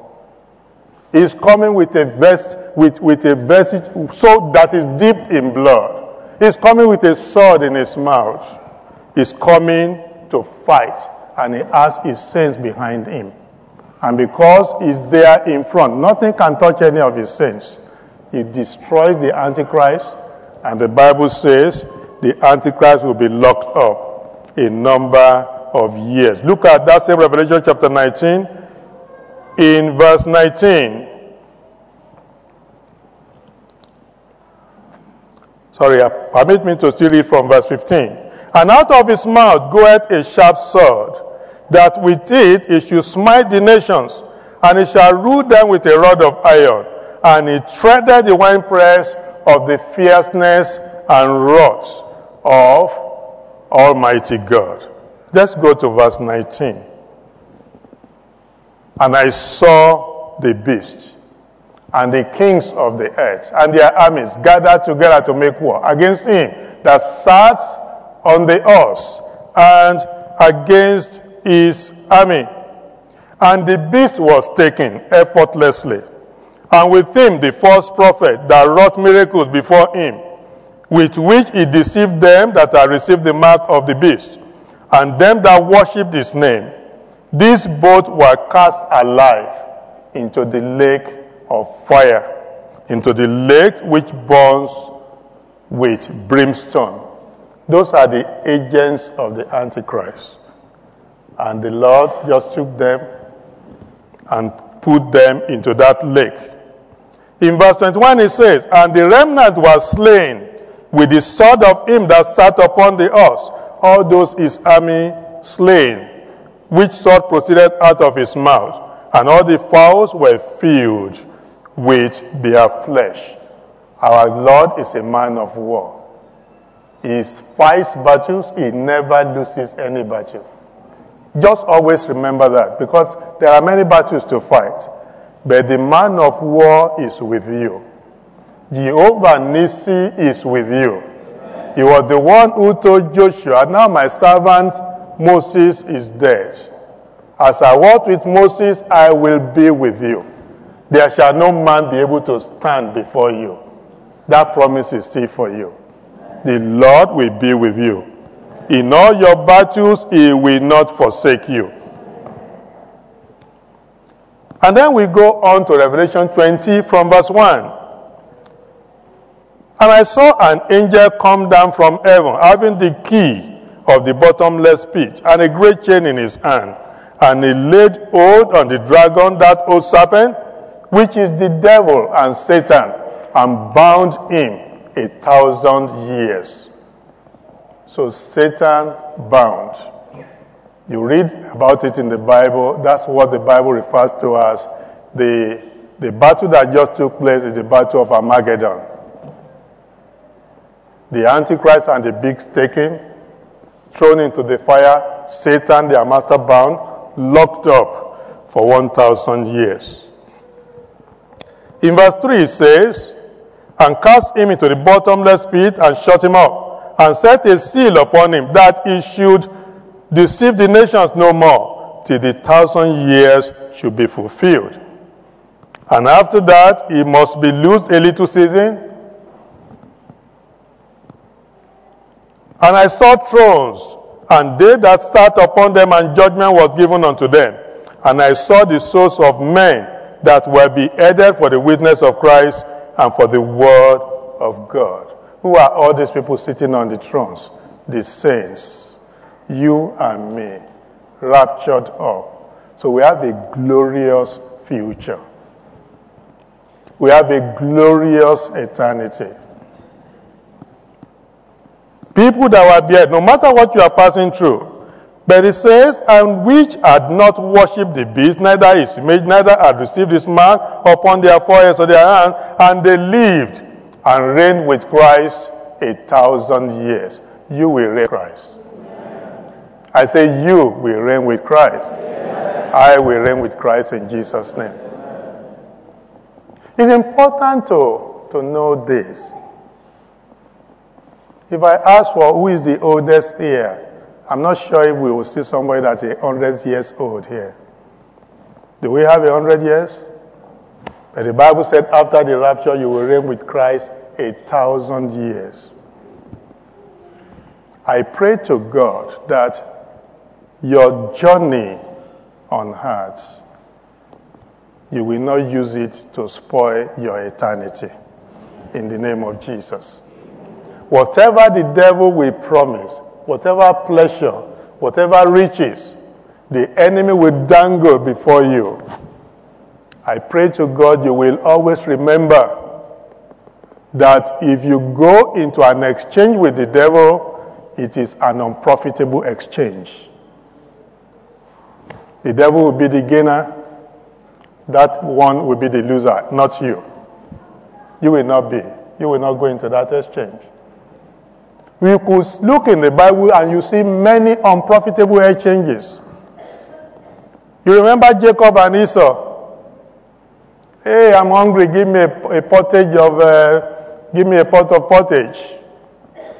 A: He's coming with a vest, with, with a vest so that is deep in blood. He's coming with a sword in his mouth. He's coming to fight, and he has his saints behind him. And because he's there in front, nothing can touch any of his saints. He destroys the Antichrist, and the Bible says the Antichrist will be locked up a number of years. Look at that same Revelation chapter 19 in verse 19. Sorry, uh, permit me to still read from verse 15. And out of his mouth goeth a sharp sword, that with it he should smite the nations, and he shall rule them with a rod of iron. And he treaded the winepress of the fierceness and wrath of Almighty God. Let's go to verse 19. And I saw the beast and the kings of the earth and their armies gathered together to make war against him that sat on the horse and against his army. And the beast was taken effortlessly. And with him the false prophet that wrought miracles before him, with which he deceived them that had received the mark of the beast and them that worshipped his name. These both were cast alive into the lake of fire, into the lake which burns with brimstone. Those are the agents of the Antichrist. And the Lord just took them and put them into that lake. In verse 21, it says, And the remnant was slain with the sword of him that sat upon the horse all those his army slain, which sword proceeded out of his mouth, and all the fowls were filled with their flesh. Our Lord is a man of war. He fights battles, he never loses any battle. Just always remember that because there are many battles to fight, but the man of war is with you. Jehovah Nissi is with you. He was the one who told Joshua, Now my servant Moses is dead. As I walked with Moses, I will be with you. There shall no man be able to stand before you. That promise is still for you. The Lord will be with you. In all your battles, He will not forsake you. And then we go on to Revelation 20 from verse 1. And I saw an angel come down from heaven, having the key of the bottomless pit and a great chain in his hand. And he laid hold on the dragon, that old serpent, which is the devil and Satan, and bound him a thousand years. So Satan bound. You read about it in the Bible. That's what the Bible refers to as the, the battle that just took place is the battle of Armageddon. The Antichrist and the big taken, thrown into the fire, Satan, their master bound, locked up for 1,000 years. In verse 3 it says, And cast him into the bottomless pit and shut him up, and set a seal upon him that he should deceive the nations no more, till the thousand years should be fulfilled. And after that, he must be loosed a little season. And I saw thrones, and they that sat upon them, and judgment was given unto them. And I saw the souls of men that were beheaded for the witness of Christ and for the word of God. Who are all these people sitting on the thrones? The saints, you and me, raptured up. So we have a glorious future. We have a glorious eternity. People that were dead, no matter what you are passing through, but it says, and which had not worshipped the beast, neither his image, neither had received his mark upon their foreheads or their hands, and they lived and reigned with Christ a thousand years. You will reign with Christ. I say, you will reign with Christ. I will reign with Christ in Jesus' name. It's important to, to know this. If I ask for who is the oldest here, I'm not sure if we will see somebody that's a hundred years old here. Do we have a hundred years? But the Bible said after the rapture you will reign with Christ a thousand years. I pray to God that your journey on earth you will not use it to spoil your eternity. In the name of Jesus. Whatever the devil will promise, whatever pleasure, whatever riches, the enemy will dangle before you. I pray to God you will always remember that if you go into an exchange with the devil, it is an unprofitable exchange. The devil will be the gainer, that one will be the loser, not you. You will not be. You will not go into that exchange. We could look in the Bible and you see many unprofitable exchanges. You remember Jacob and Esau? Hey, I'm hungry. Give me a, a pottage of, uh, give me a pot of pottage.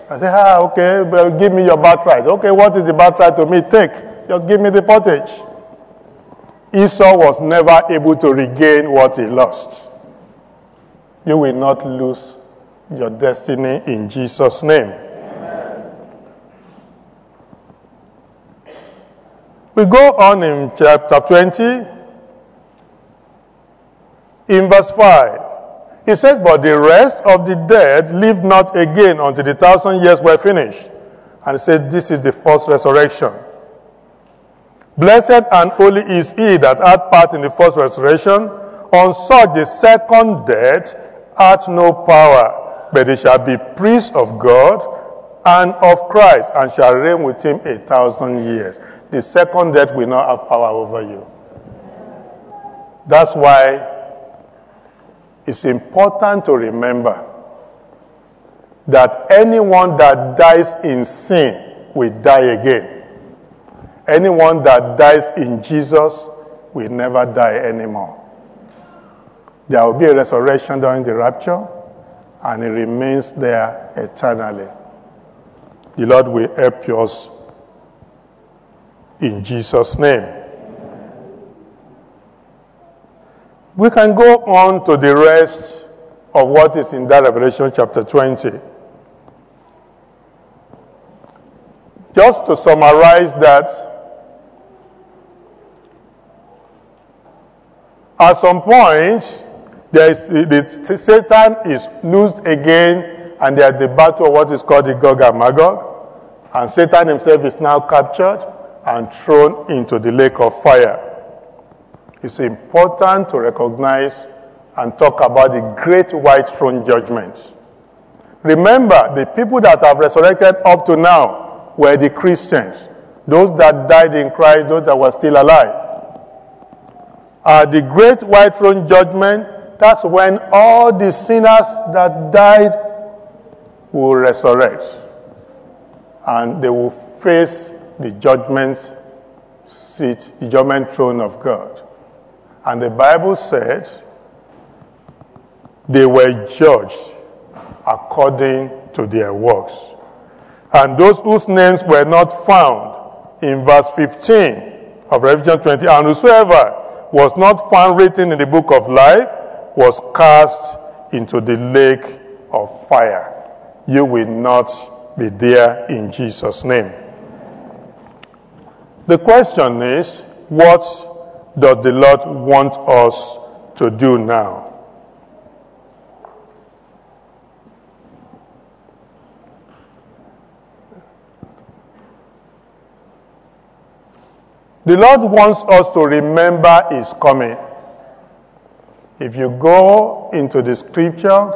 A: I say, ah, okay, well, give me your birthright. Okay, what is the birthright to me? Take. Just give me the pottage. Esau was never able to regain what he lost. You will not lose your destiny in Jesus' name. We go on in chapter 20, in verse 5. He says, But the rest of the dead lived not again until the thousand years were finished. And he said, This is the first resurrection. Blessed and holy is he that hath part in the first resurrection. On such the second death hath no power, but they shall be priests of God and of Christ, and shall reign with him a thousand years. The second death will not have power over you. That's why it's important to remember that anyone that dies in sin will die again. Anyone that dies in Jesus will never die anymore. There will be a resurrection during the rapture, and it remains there eternally. The Lord will help us in Jesus' name. We can go on to the rest of what is in that Revelation chapter 20. Just to summarize that, at some point, there is, Satan is loosed again, and there's the battle of what is called the Gog and Magog. And Satan himself is now captured and thrown into the lake of fire. It's important to recognize and talk about the great white throne judgment. Remember, the people that have resurrected up to now were the Christians, those that died in Christ, those that were still alive. At the great white throne judgment, that's when all the sinners that died will resurrect and they will face the judgment seat, the judgment throne of God. And the Bible said they were judged according to their works. And those whose names were not found in verse 15 of Revelation 20, and whosoever was not found written in the book of life was cast into the lake of fire. You will not be there in Jesus' name. The question is, what does the Lord want us to do now? The Lord wants us to remember His coming. If you go into the scriptures,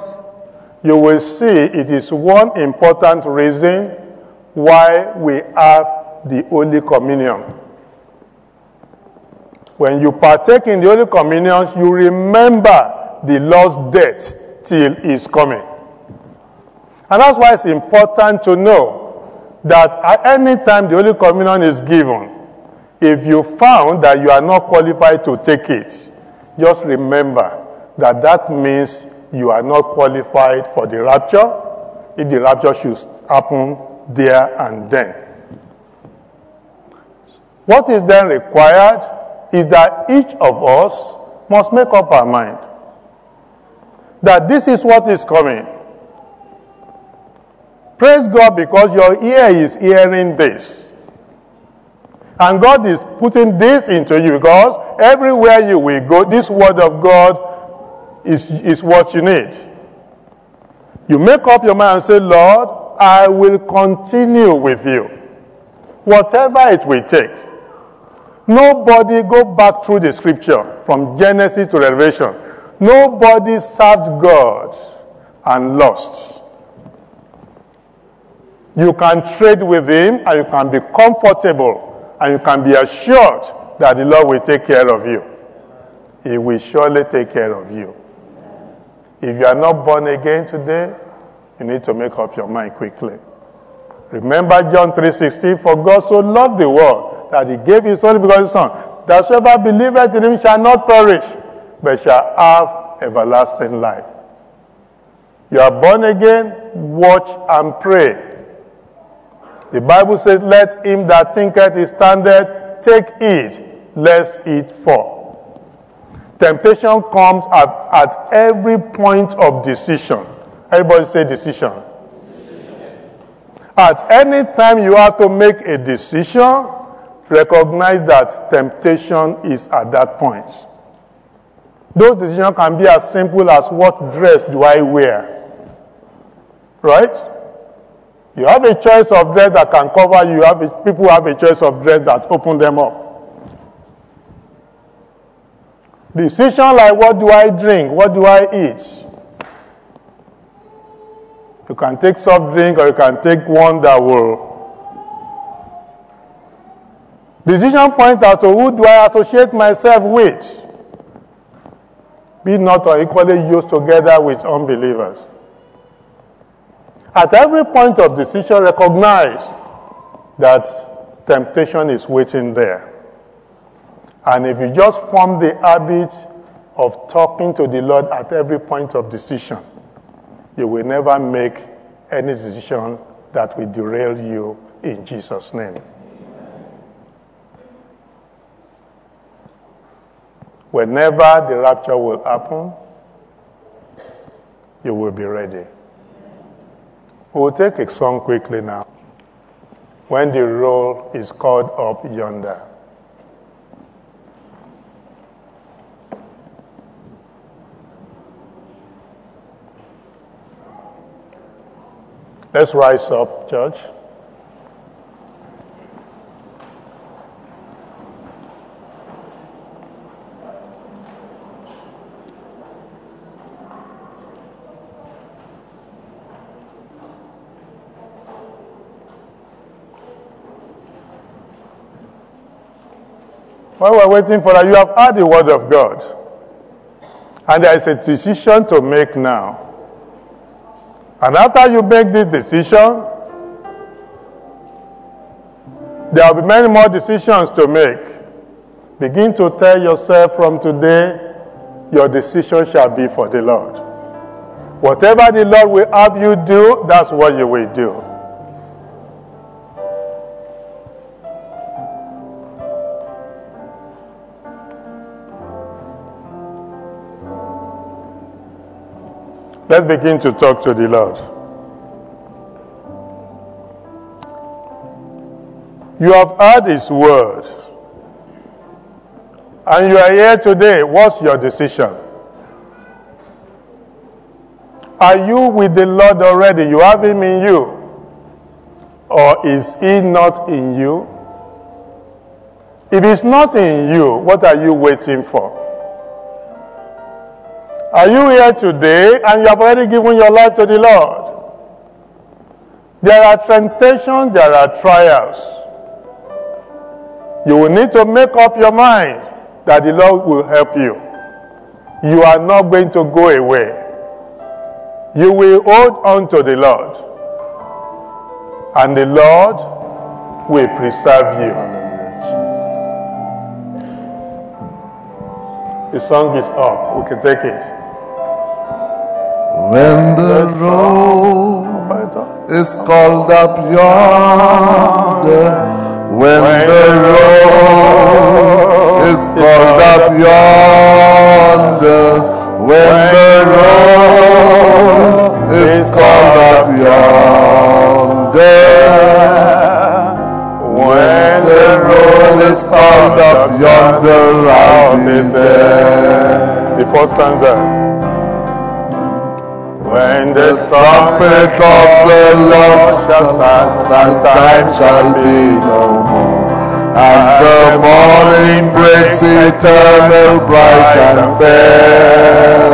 A: you will see it is one important reason why we have the Holy Communion. When you partake in the Holy Communion, you remember the Lord's death till His coming. And that's why it's important to know that at any time the Holy Communion is given, if you found that you are not qualified to take it, just remember that that means you are not qualified for the rapture if the rapture should happen there and then. What is then required is that each of us must make up our mind that this is what is coming. Praise God because your ear is hearing this. And God is putting this into you because everywhere you will go, this word of God is, is what you need. You make up your mind and say, Lord, I will continue with you. Whatever it will take. Nobody go back through the scripture from Genesis to Revelation. Nobody served God and lost. You can trade with him and you can be comfortable and you can be assured that the Lord will take care of you. He will surely take care of you. If you are not born again today, you need to make up your mind quickly. Remember John 3:16, for God so loved the world that he gave his only begotten son, that whoever believeth in him shall not perish, but shall have everlasting life. You are born again, watch and pray the Bible says, Let him that thinketh he standeth take heed, lest it fall. Temptation comes at, at every point of decision. Everybody say decision. At any time you have to make a decision, recognize that temptation is at that point. Those decisions can be as simple as what dress do I wear? Right? You have a choice of dress that can cover you. have a, people have a choice of dress that open them up. Decision like what do I drink? What do I eat? You can take soft drink or you can take one that will. Decision point out to who do I associate myself with? Be not or equally used together with unbelievers. At every point of decision, recognize that temptation is waiting there. And if you just form the habit of talking to the Lord at every point of decision, you will never make any decision that will derail you in Jesus' name. Whenever the rapture will happen, you will be ready. We'll take a song quickly now. When the roll is called up yonder. Let's rise up, church. While we're waiting for that, you have heard the word of God. And there is a decision to make now. And after you make this decision, there will be many more decisions to make. Begin to tell yourself from today, your decision shall be for the Lord. Whatever the Lord will have you do, that's what you will do. Let's begin to talk to the Lord. You have heard His word. And you are here today. What's your decision? Are you with the Lord already? You have Him in you. Or is He not in you? If He's not in you, what are you waiting for? Are you here today and you have already given your life to the Lord? There are temptations, there are trials. You will need to make up your mind that the Lord will help you. You are not going to go away. You will hold on to the Lord. And the Lord will preserve you. The song is up. We can take it.
B: When the road is called up yonder, when the road is called up yonder, when the road is called up yonder, when the road is called up yonder, I'll be there.
A: The first stanza.
B: When the trumpet of the Lord shall sound, and time shall be no more. And the morning breaks eternal, bright and fair.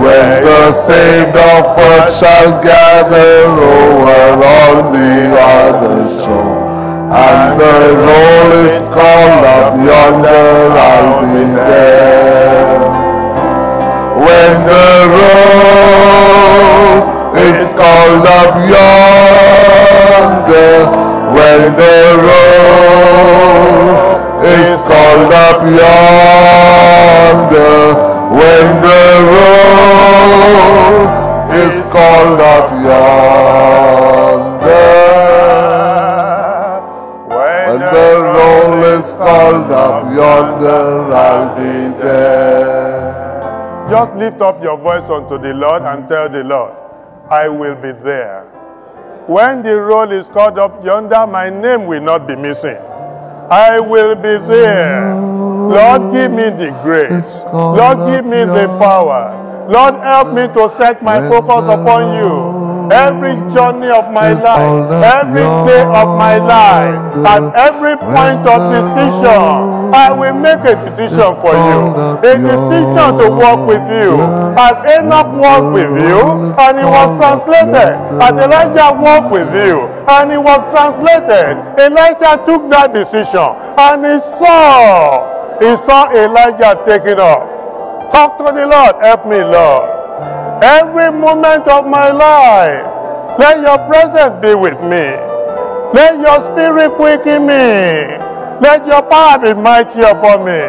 B: When the saved of earth shall gather over on the other shore, and the roll is called up yonder, I'll be there when the road is called up yonder, when the road is called up yonder,
A: lift up your voice unto the Lord and tell the Lord, I will be there. When the roll is called up yonder, my name will not be missing. I will be there. Lord, give me the grace. Lord, give me the power. Lord, help me to set my focus upon you. Every journey of my life, every day of my life, at every point of decision, I will make a decision for you. A decision to walk with you. As Enoch walked with you, and he was translated. As Elijah walked with you, and he was translated. Elijah took that decision, and he saw, he saw Elijah taking up. Talk to the Lord. Help me, Lord. Every moment of my life, Let your presence be with me. Let your spirit quicken me. Let your power be mighty upon me.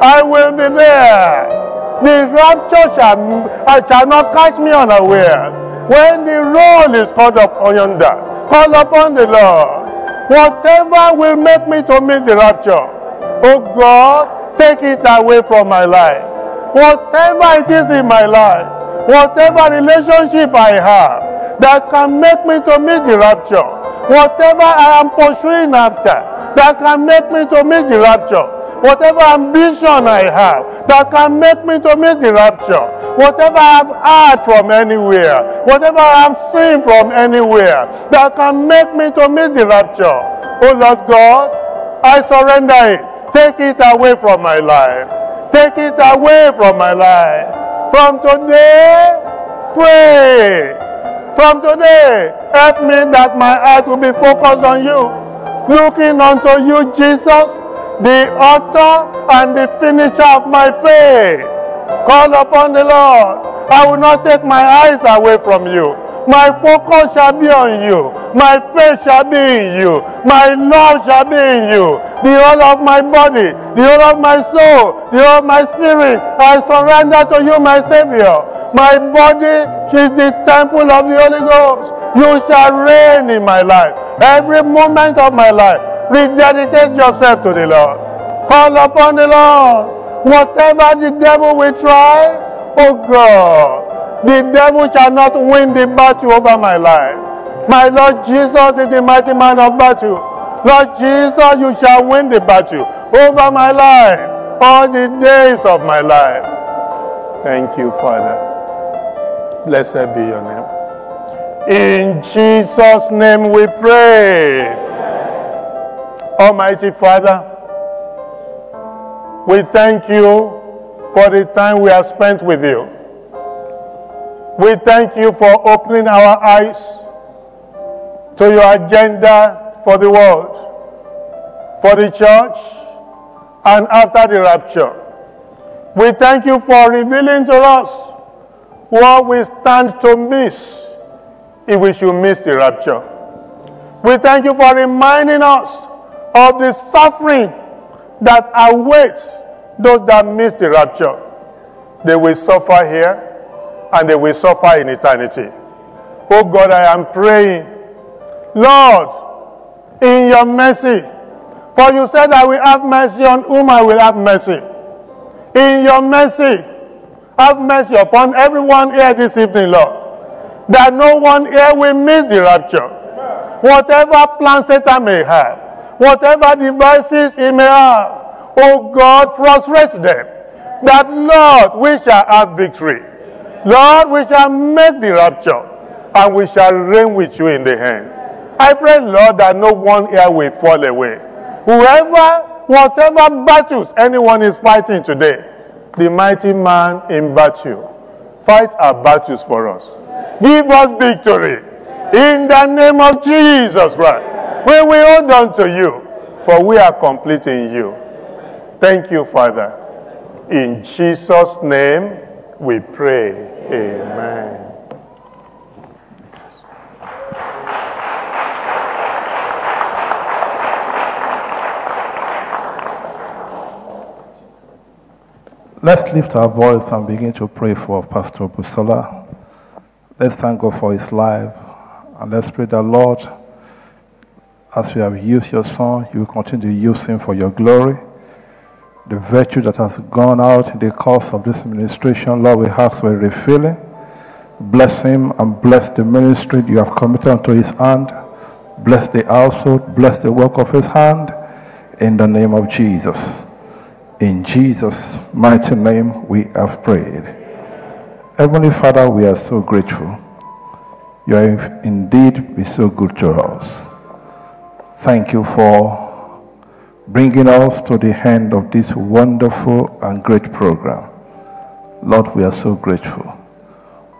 A: I will be there. The rapture shall, I shall not catch me unaware. When the roll is called up uh, yonder, call upon the Lord. Whatever will make me to miss the rapture, oh God, take it away from my life. Whatever it is in my life, whatever relationship I have that can make me to miss the rapture, whatever I am pursuing after that can make me to miss the rapture, whatever ambition I have that can make me to miss the rapture, whatever I have heard from anywhere, whatever I have seen from anywhere that can make me to miss the rapture. Oh Lord God, I surrender it. Take it away from my life. Take it away from my life. From today, pray. From today, help me that my heart will be focused on you. Looking unto you, Jesus, the author and the finisher of my faith. Call upon the Lord. I will not take my eyes away from you. My focus shall be on you. My faith shall be in you. My love shall be in you. The whole of my body, the whole of my soul, the whole of my spirit, I surrender to you, my Savior. My body is the temple of the Holy Ghost. You shall reign in my life. Every moment of my life, rededicate yourself to the Lord. Call upon the Lord. Whatever the devil will try, oh God, the devil shall not win the battle over my life. My Lord Jesus is the mighty man of battle. Lord Jesus, you shall win the battle over my life all the days of my life. Thank you, Father. Blessed be your name. In Jesus' name we pray. Almighty Father, we thank you for the time we have spent with you. We thank you for opening our eyes to your agenda for the world, for the church, and after the rapture. We thank you for revealing to us what we stand to miss if we should miss the rapture. We thank you for reminding us of the suffering that awaits those that miss the rapture. They will suffer here and they will suffer in eternity. Oh God, I am praying, Lord, in your mercy, for you said I will have mercy on whom I will have mercy. In your mercy, have mercy upon everyone here this evening, Lord, that no one here will miss the rapture. Whatever plan Satan may have, whatever devices he may have, oh God, frustrate them. That, Lord, we shall have victory. Lord, we shall make the rapture and we shall reign with you in the hand. I pray, Lord, that no one here will fall away. Whoever, whatever battles anyone is fighting today, the mighty man in battle, fight our battles for us. Give us victory in the name of Jesus Christ. We will hold on to you, for we are complete in you. Thank you, Father. In Jesus' name we pray. Amen.
C: Let's lift our voice and begin to pray for Pastor Busola. Let's thank God for his life. And let's pray that, Lord, as you have used your son, you will continue to use him for your glory. The virtue that has gone out in the course of this administration, Lord, we ask for refilling. Bless him and bless the ministry you have committed unto his hand. Bless the household, bless the work of his hand. In the name of Jesus. In Jesus' mighty name we have prayed. Heavenly Father, we are so grateful. You have indeed been so good to us. Thank you for bringing us to the end of this wonderful and great program. Lord, we are so grateful.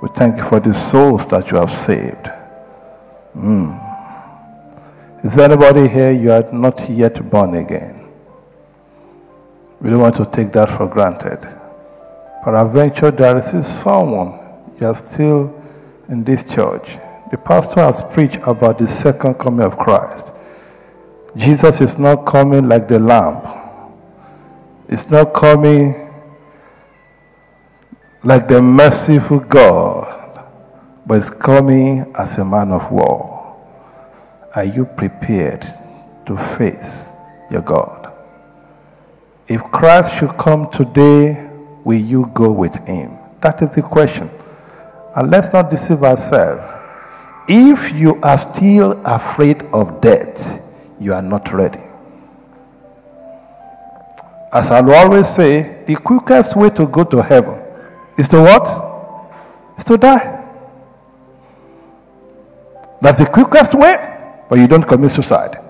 C: We thank you for the souls that you have saved. Mm. Is there anybody here you are not yet born again? We don't want to take that for granted. Peradventure, there is someone you are still in this church The pastor has preached about the second coming of Christ. Jesus is not coming like the lamb. It's not coming like the merciful God, but it's coming as a man of war. Are you prepared to face your God? If Christ should come today, will you go with him? That is the question. And let's not deceive ourselves. If you are still afraid of death, you are not ready. As I will always say, the quickest way to go to heaven is to what? Is to die. That's the quickest way, but you don't commit suicide.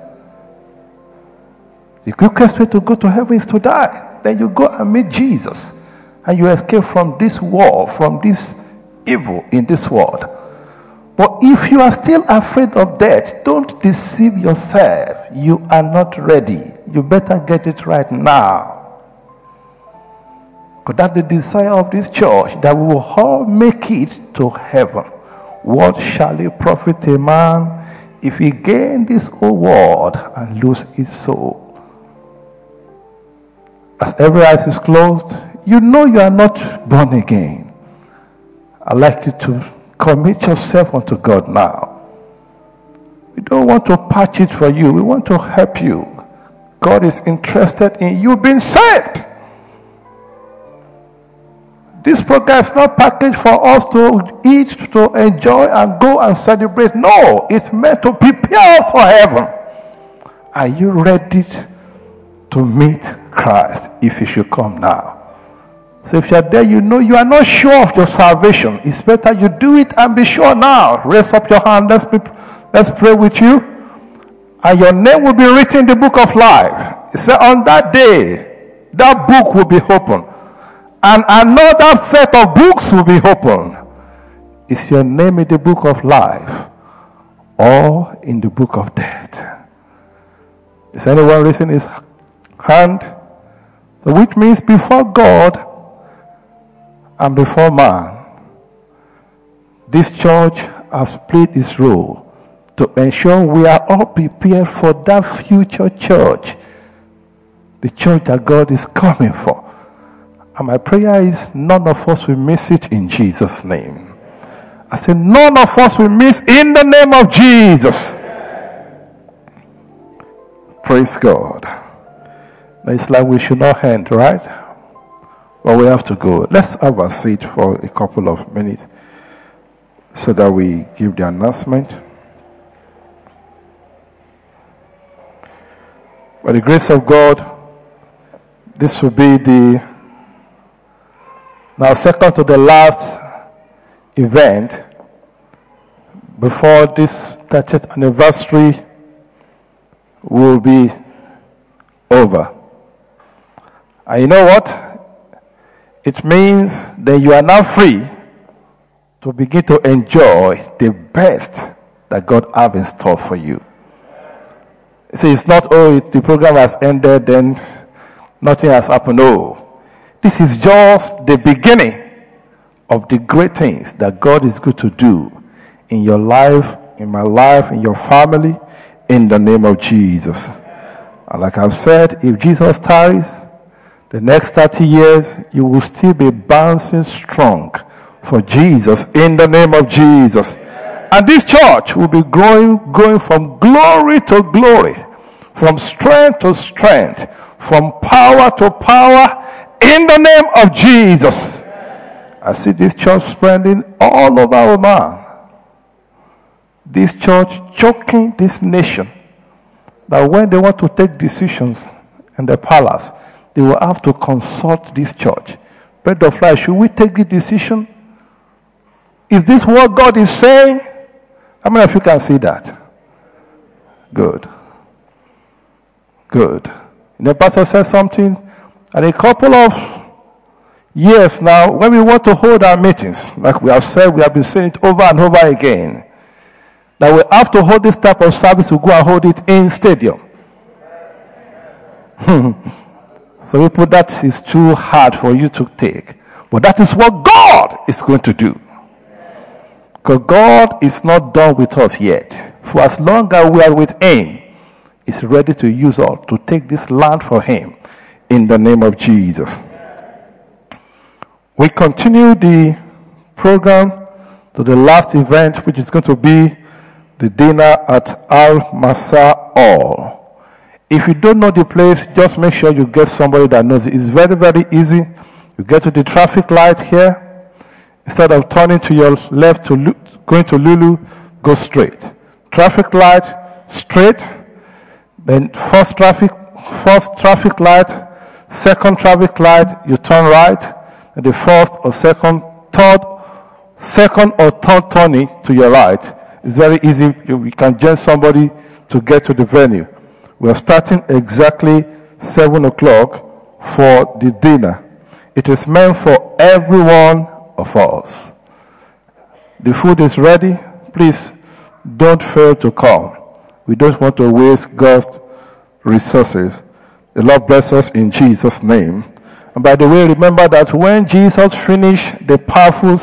C: The quickest way to go to heaven is to die. Then you go and meet Jesus. And you escape from this war, from this evil in this world. But if you are still afraid of death, don't deceive yourself. You are not ready. You better get it right now. Because that's the desire of this church that we will all make it to heaven. What shall it profit a man if he gain this whole world and lose his soul? As every eye is closed, you know you are not born again. I'd like you to commit yourself unto God now. We don't want to patch it for you. We want to help you. God is interested in you being saved. This program is not packaged for us to eat, to enjoy, and go and celebrate. No, it's meant to prepare us for heaven. Are you ready to meet Christ if He should come now? So if you're there, you know you are not sure of your salvation. It's better you do it and be sure now. Raise up your hand. Let's, be, let's pray with you. And your name will be written in the book of life. It said on that day, that book will be opened. And another set of books will be opened. Is your name in the book of life or in the book of death? Is anyone raising his hand? Which means before God, and before man, this church has played its role to ensure we are all prepared for that future church, the church that God is coming for. And my prayer is none of us will miss it in Jesus' name. I say none of us will miss in the name of Jesus. Praise God. It's like we should not end, right? Well, we have to go. Let's have a seat for a couple of minutes so that we give the announcement. By the grace of God, this will be the now second to the last event before this 30th anniversary will be over. And you know what? It means that you are now free to begin to enjoy the best that God has in store for you. See, it's not, oh, the program has ended, then nothing has happened. No. This is just the beginning of the great things that God is going to do in your life, in my life, in your family, in the name of Jesus. And like I've said, if Jesus tarries, the next 30 years, you will still be bouncing strong for Jesus in the name of Jesus. And this church will be growing, going from glory to glory, from strength to strength, from power to power in the name of Jesus. I see this church spreading all over Oman. This church choking this nation. That when they want to take decisions in the palace, they will have to consult this church. Bread of life, should we take the decision? Is this what God is saying? How many of you can see that? Good. Good. And The pastor said something, and a couple of years now, when we want to hold our meetings, like we have said, we have been saying it over and over again, that we have to hold this type of service, we go and hold it in stadium. So people, that is too hard for you to take. But that is what God is going to do. Because God is not done with us yet. For as long as we are with Him, He's ready to use us to take this land for Him in the name of Jesus. We continue the program to the last event, which is going to be the dinner at Al Masa Hall. If you don't know the place, just make sure you get somebody that knows it. It's very, very easy. You get to the traffic light here. Instead of turning to your left to going to Lulu, go straight. Traffic light, straight. Then first traffic, first traffic light, second traffic light, you turn right. And the first or second, third, second or third turning to your right. It's very easy. You, you can join somebody to get to the venue. We are starting exactly seven o'clock for the dinner. It is meant for everyone of us. The food is ready. Please don't fail to come. We don't want to waste God's resources. The Lord bless us in Jesus' name. And by the way, remember that when Jesus finished the powerful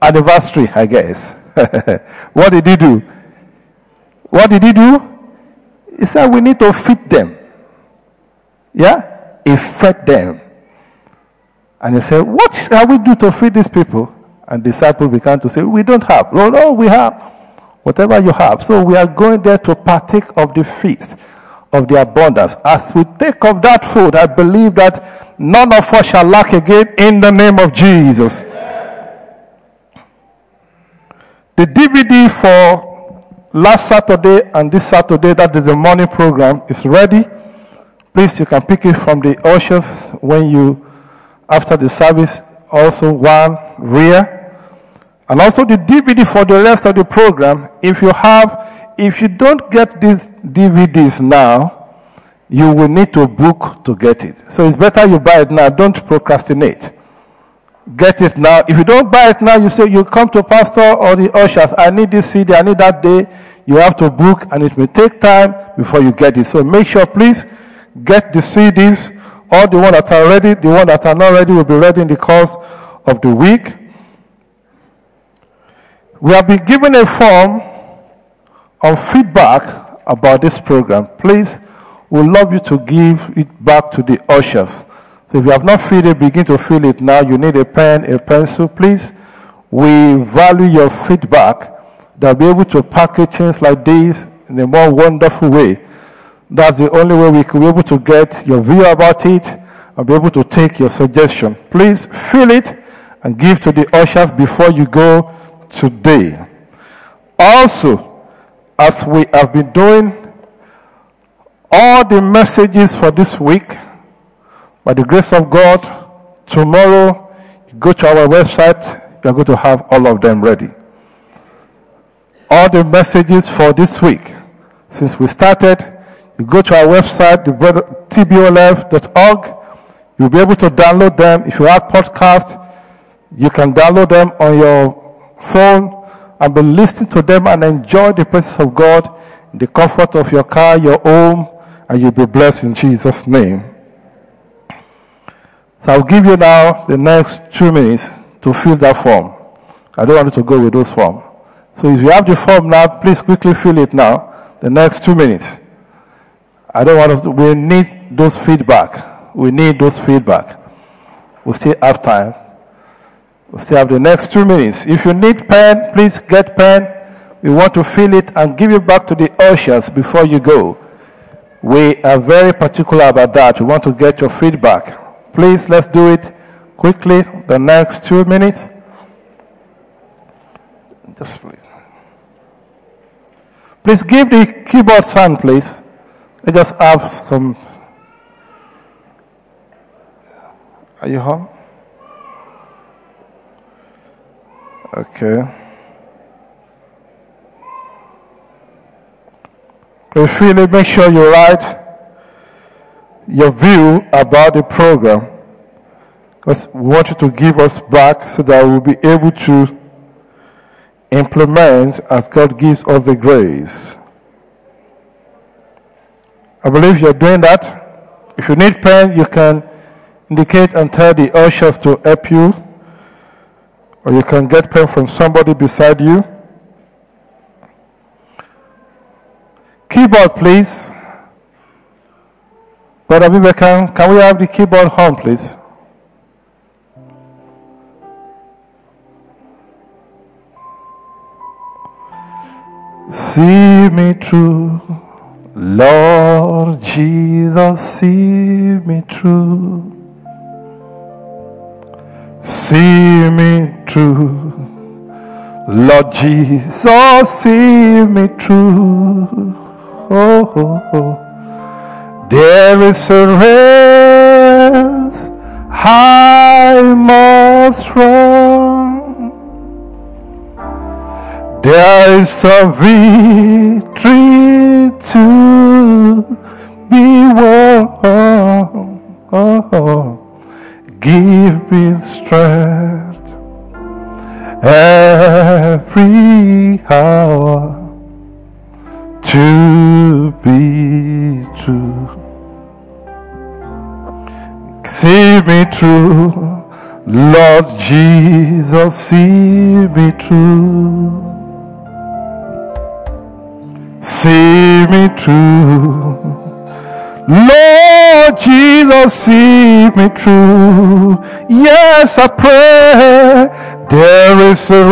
C: anniversary, I guess, what did he do? What did he do? He said, We need to feed them. Yeah? He fed them. And he said, What shall we do to feed these people? And disciples began to say, We don't have. No, no, we have. Whatever you have. So we are going there to partake of the feast of the abundance. As we take of that food, I believe that none of us shall lack again in the name of Jesus. The DVD for last Saturday and this Saturday, that is the morning program, is ready. Please, you can pick it from the ushers when you after the service, also one rear. And also the DVD for the rest of the program. If you have, if you don't get these DVDs now, you will need to book to get it. So it's better you buy it now. Don't procrastinate. Get it now. If you don't buy it now, you say you come to pastor or the ushers. I need this CD. I need that day. You have to book, and it may take time before you get it. So make sure, please, get the CDs all the ones that are ready, the ones that are not ready will be ready in the course of the week. We have been given a form of feedback about this program. Please, we love you to give it back to the ushers. So if you have not filled it, begin to fill it now. You need a pen, a pencil, please. We value your feedback. They'll be able to package things like this in a more wonderful way that's the only way we could be able to get your view about it and be able to take your suggestion. Please fill it and give to the ushers before you go today. Also, as we have been doing all the messages for this week, by the grace of God, tomorrow you go to our website, you're going to have all of them ready. All the messages for this week, since we started, you go to our website, tbolf.org. You'll be able to download them. If you have podcast, you can download them on your phone and be listening to them and enjoy the presence of God the comfort of your car, your home, and you'll be blessed in Jesus' name. So I'll give you now the next two minutes to fill that form. I don't want you to go with those forms. So if you have the form now, please quickly fill it now, the next two minutes. I don't want to, we need those feedback. We need those feedback. We still have time. We still have the next two minutes. If you need pen, please get pen. We want to fill it and give it back to the ushers before you go. We are very particular about that. We want to get your feedback. Please, let's do it quickly, the next two minutes. Just please. Please give the keyboard sound, please. I just have some. Are you home? Okay. Please really make sure you write your view about the program. Because we want you to give us back so that we'll be able to implement as God gives us the grace. I believe you're doing that. If you need pen, you can indicate and tell the ushers to help you, or you can get pen from somebody beside you. Keyboard, please. Brother Vivekan, can we have the keyboard home, please? See me through, Lord Jesus, see me through. See me through, Lord Jesus, see me through. Oh, oh, oh. There is a race I must run. There is a victory to be won. Give me strength every hour to be true. See me true, Lord Jesus, see me true. See me true. Lord Jesus, see me true. Yes, I pray there is a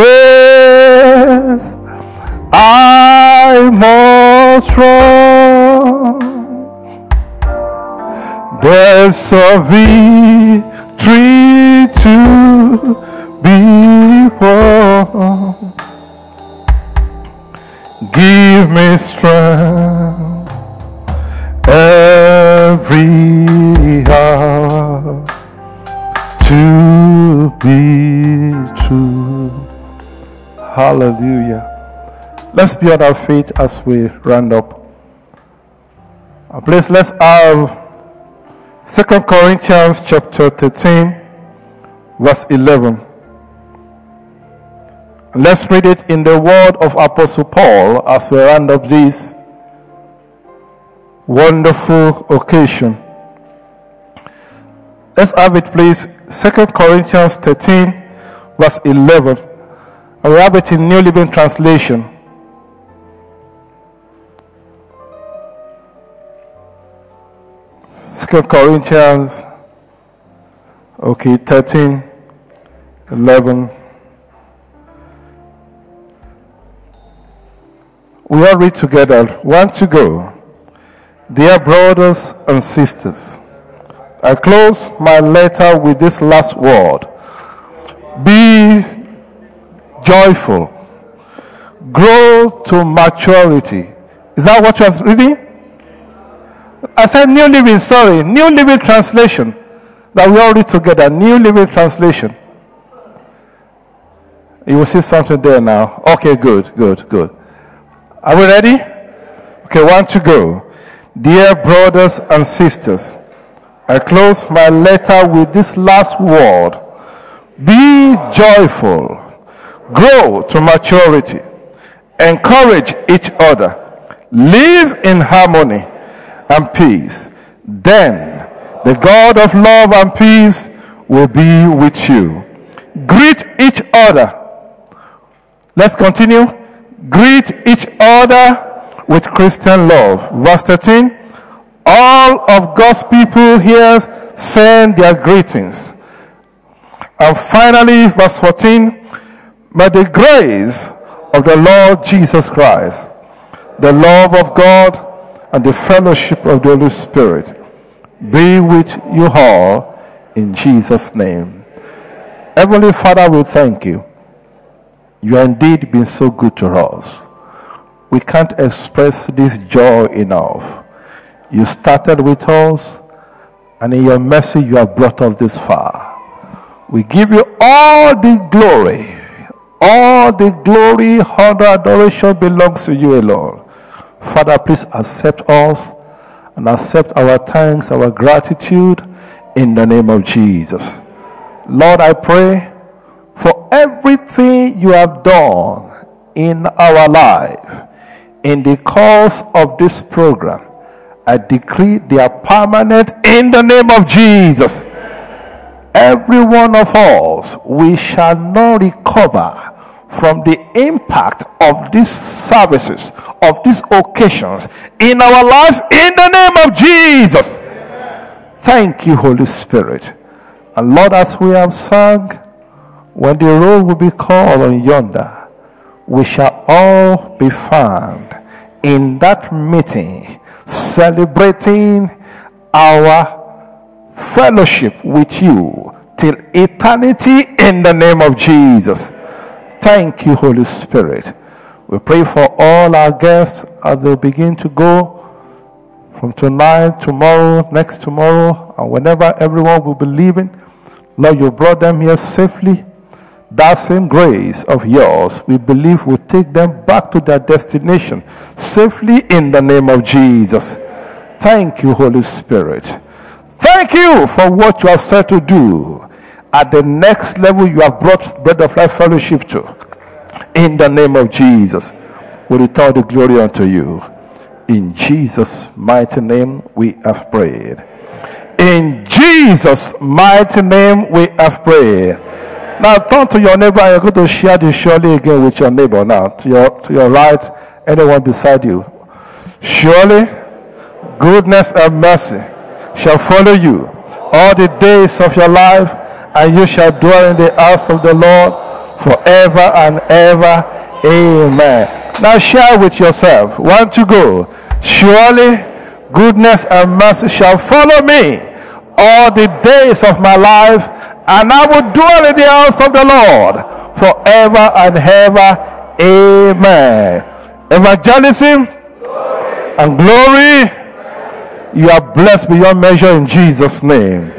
C: race I must run. There's a victory to be won. Give me strength every hour to be true. Hallelujah. Let's be on our feet as we round up. Uh, Please let's have 2 Corinthians chapter 13, verse 11. Let's read it in the word of Apostle Paul as we round up this wonderful occasion. Let's have it, please. 2 Corinthians 13, verse 11. And we have it in New Living Translation. Second Corinthians, okay, 13, 11. We all read together. One to go. Dear brothers and sisters, I close my letter with this last word. Be joyful. Grow to maturity. Is that what you are reading? I said New Living, sorry. New Living Translation. That we all read together. New Living Translation. You will see something there now. Okay, good, good, good. Are we ready? Okay, one to go. Dear brothers and sisters, I close my letter with this last word. Be joyful. Grow to maturity. Encourage each other. Live in harmony and peace. Then the God of love and peace will be with you. Greet each other. Let's continue. Greet each other with Christian love. Verse 13. All of God's people here send their greetings. And finally, verse 14. May the grace of the Lord Jesus Christ, the love of God, and the fellowship of the Holy Spirit be with you all in Jesus' name. Heavenly Father, we thank you. You have indeed been so good to us. We can't express this joy enough. You started with us, and in your mercy, you have brought us this far. We give you all the glory. All the glory, honor, adoration belongs to you alone. Father, please accept us and accept our thanks, our gratitude in the name of Jesus. Lord, I pray for everything you have done in our life in the course of this program. I decree they are permanent in the name of Jesus. Every one of us, we shall not recover from the impact of these services, of these occasions in our life in the name of Jesus. Thank you, Holy Spirit. And Lord, as we have sung, when the roll will be called on yonder, we shall all be found in that meeting celebrating our fellowship with you till eternity in the name of Jesus. Thank you, Holy Spirit. We pray for all our guests as they begin to go from tonight, tomorrow, next tomorrow, and whenever everyone will be leaving. Lord, you brought them here safely. That same grace of yours, we believe, will take them back to their destination safely in the name of Jesus. Thank you, Holy Spirit. Thank you for what you are set to do at the next level you have brought Bread of Life Fellowship to. In the name of Jesus, we return the glory unto you. In Jesus' mighty name, we have prayed. In Jesus' mighty name, we have prayed. Now turn to your neighbor you're going to share this surely again with your neighbor now. To your, to your right, anyone beside you. Surely, goodness and mercy shall follow you all the days of your life, and you shall dwell in the house of the Lord forever and ever. Amen. Now share with yourself. One to go. Surely goodness and mercy shall follow me all the days of my life, and I will dwell in the house of the Lord forever and ever. Amen. Evangelism and glory. You are blessed beyond measure in Jesus' name.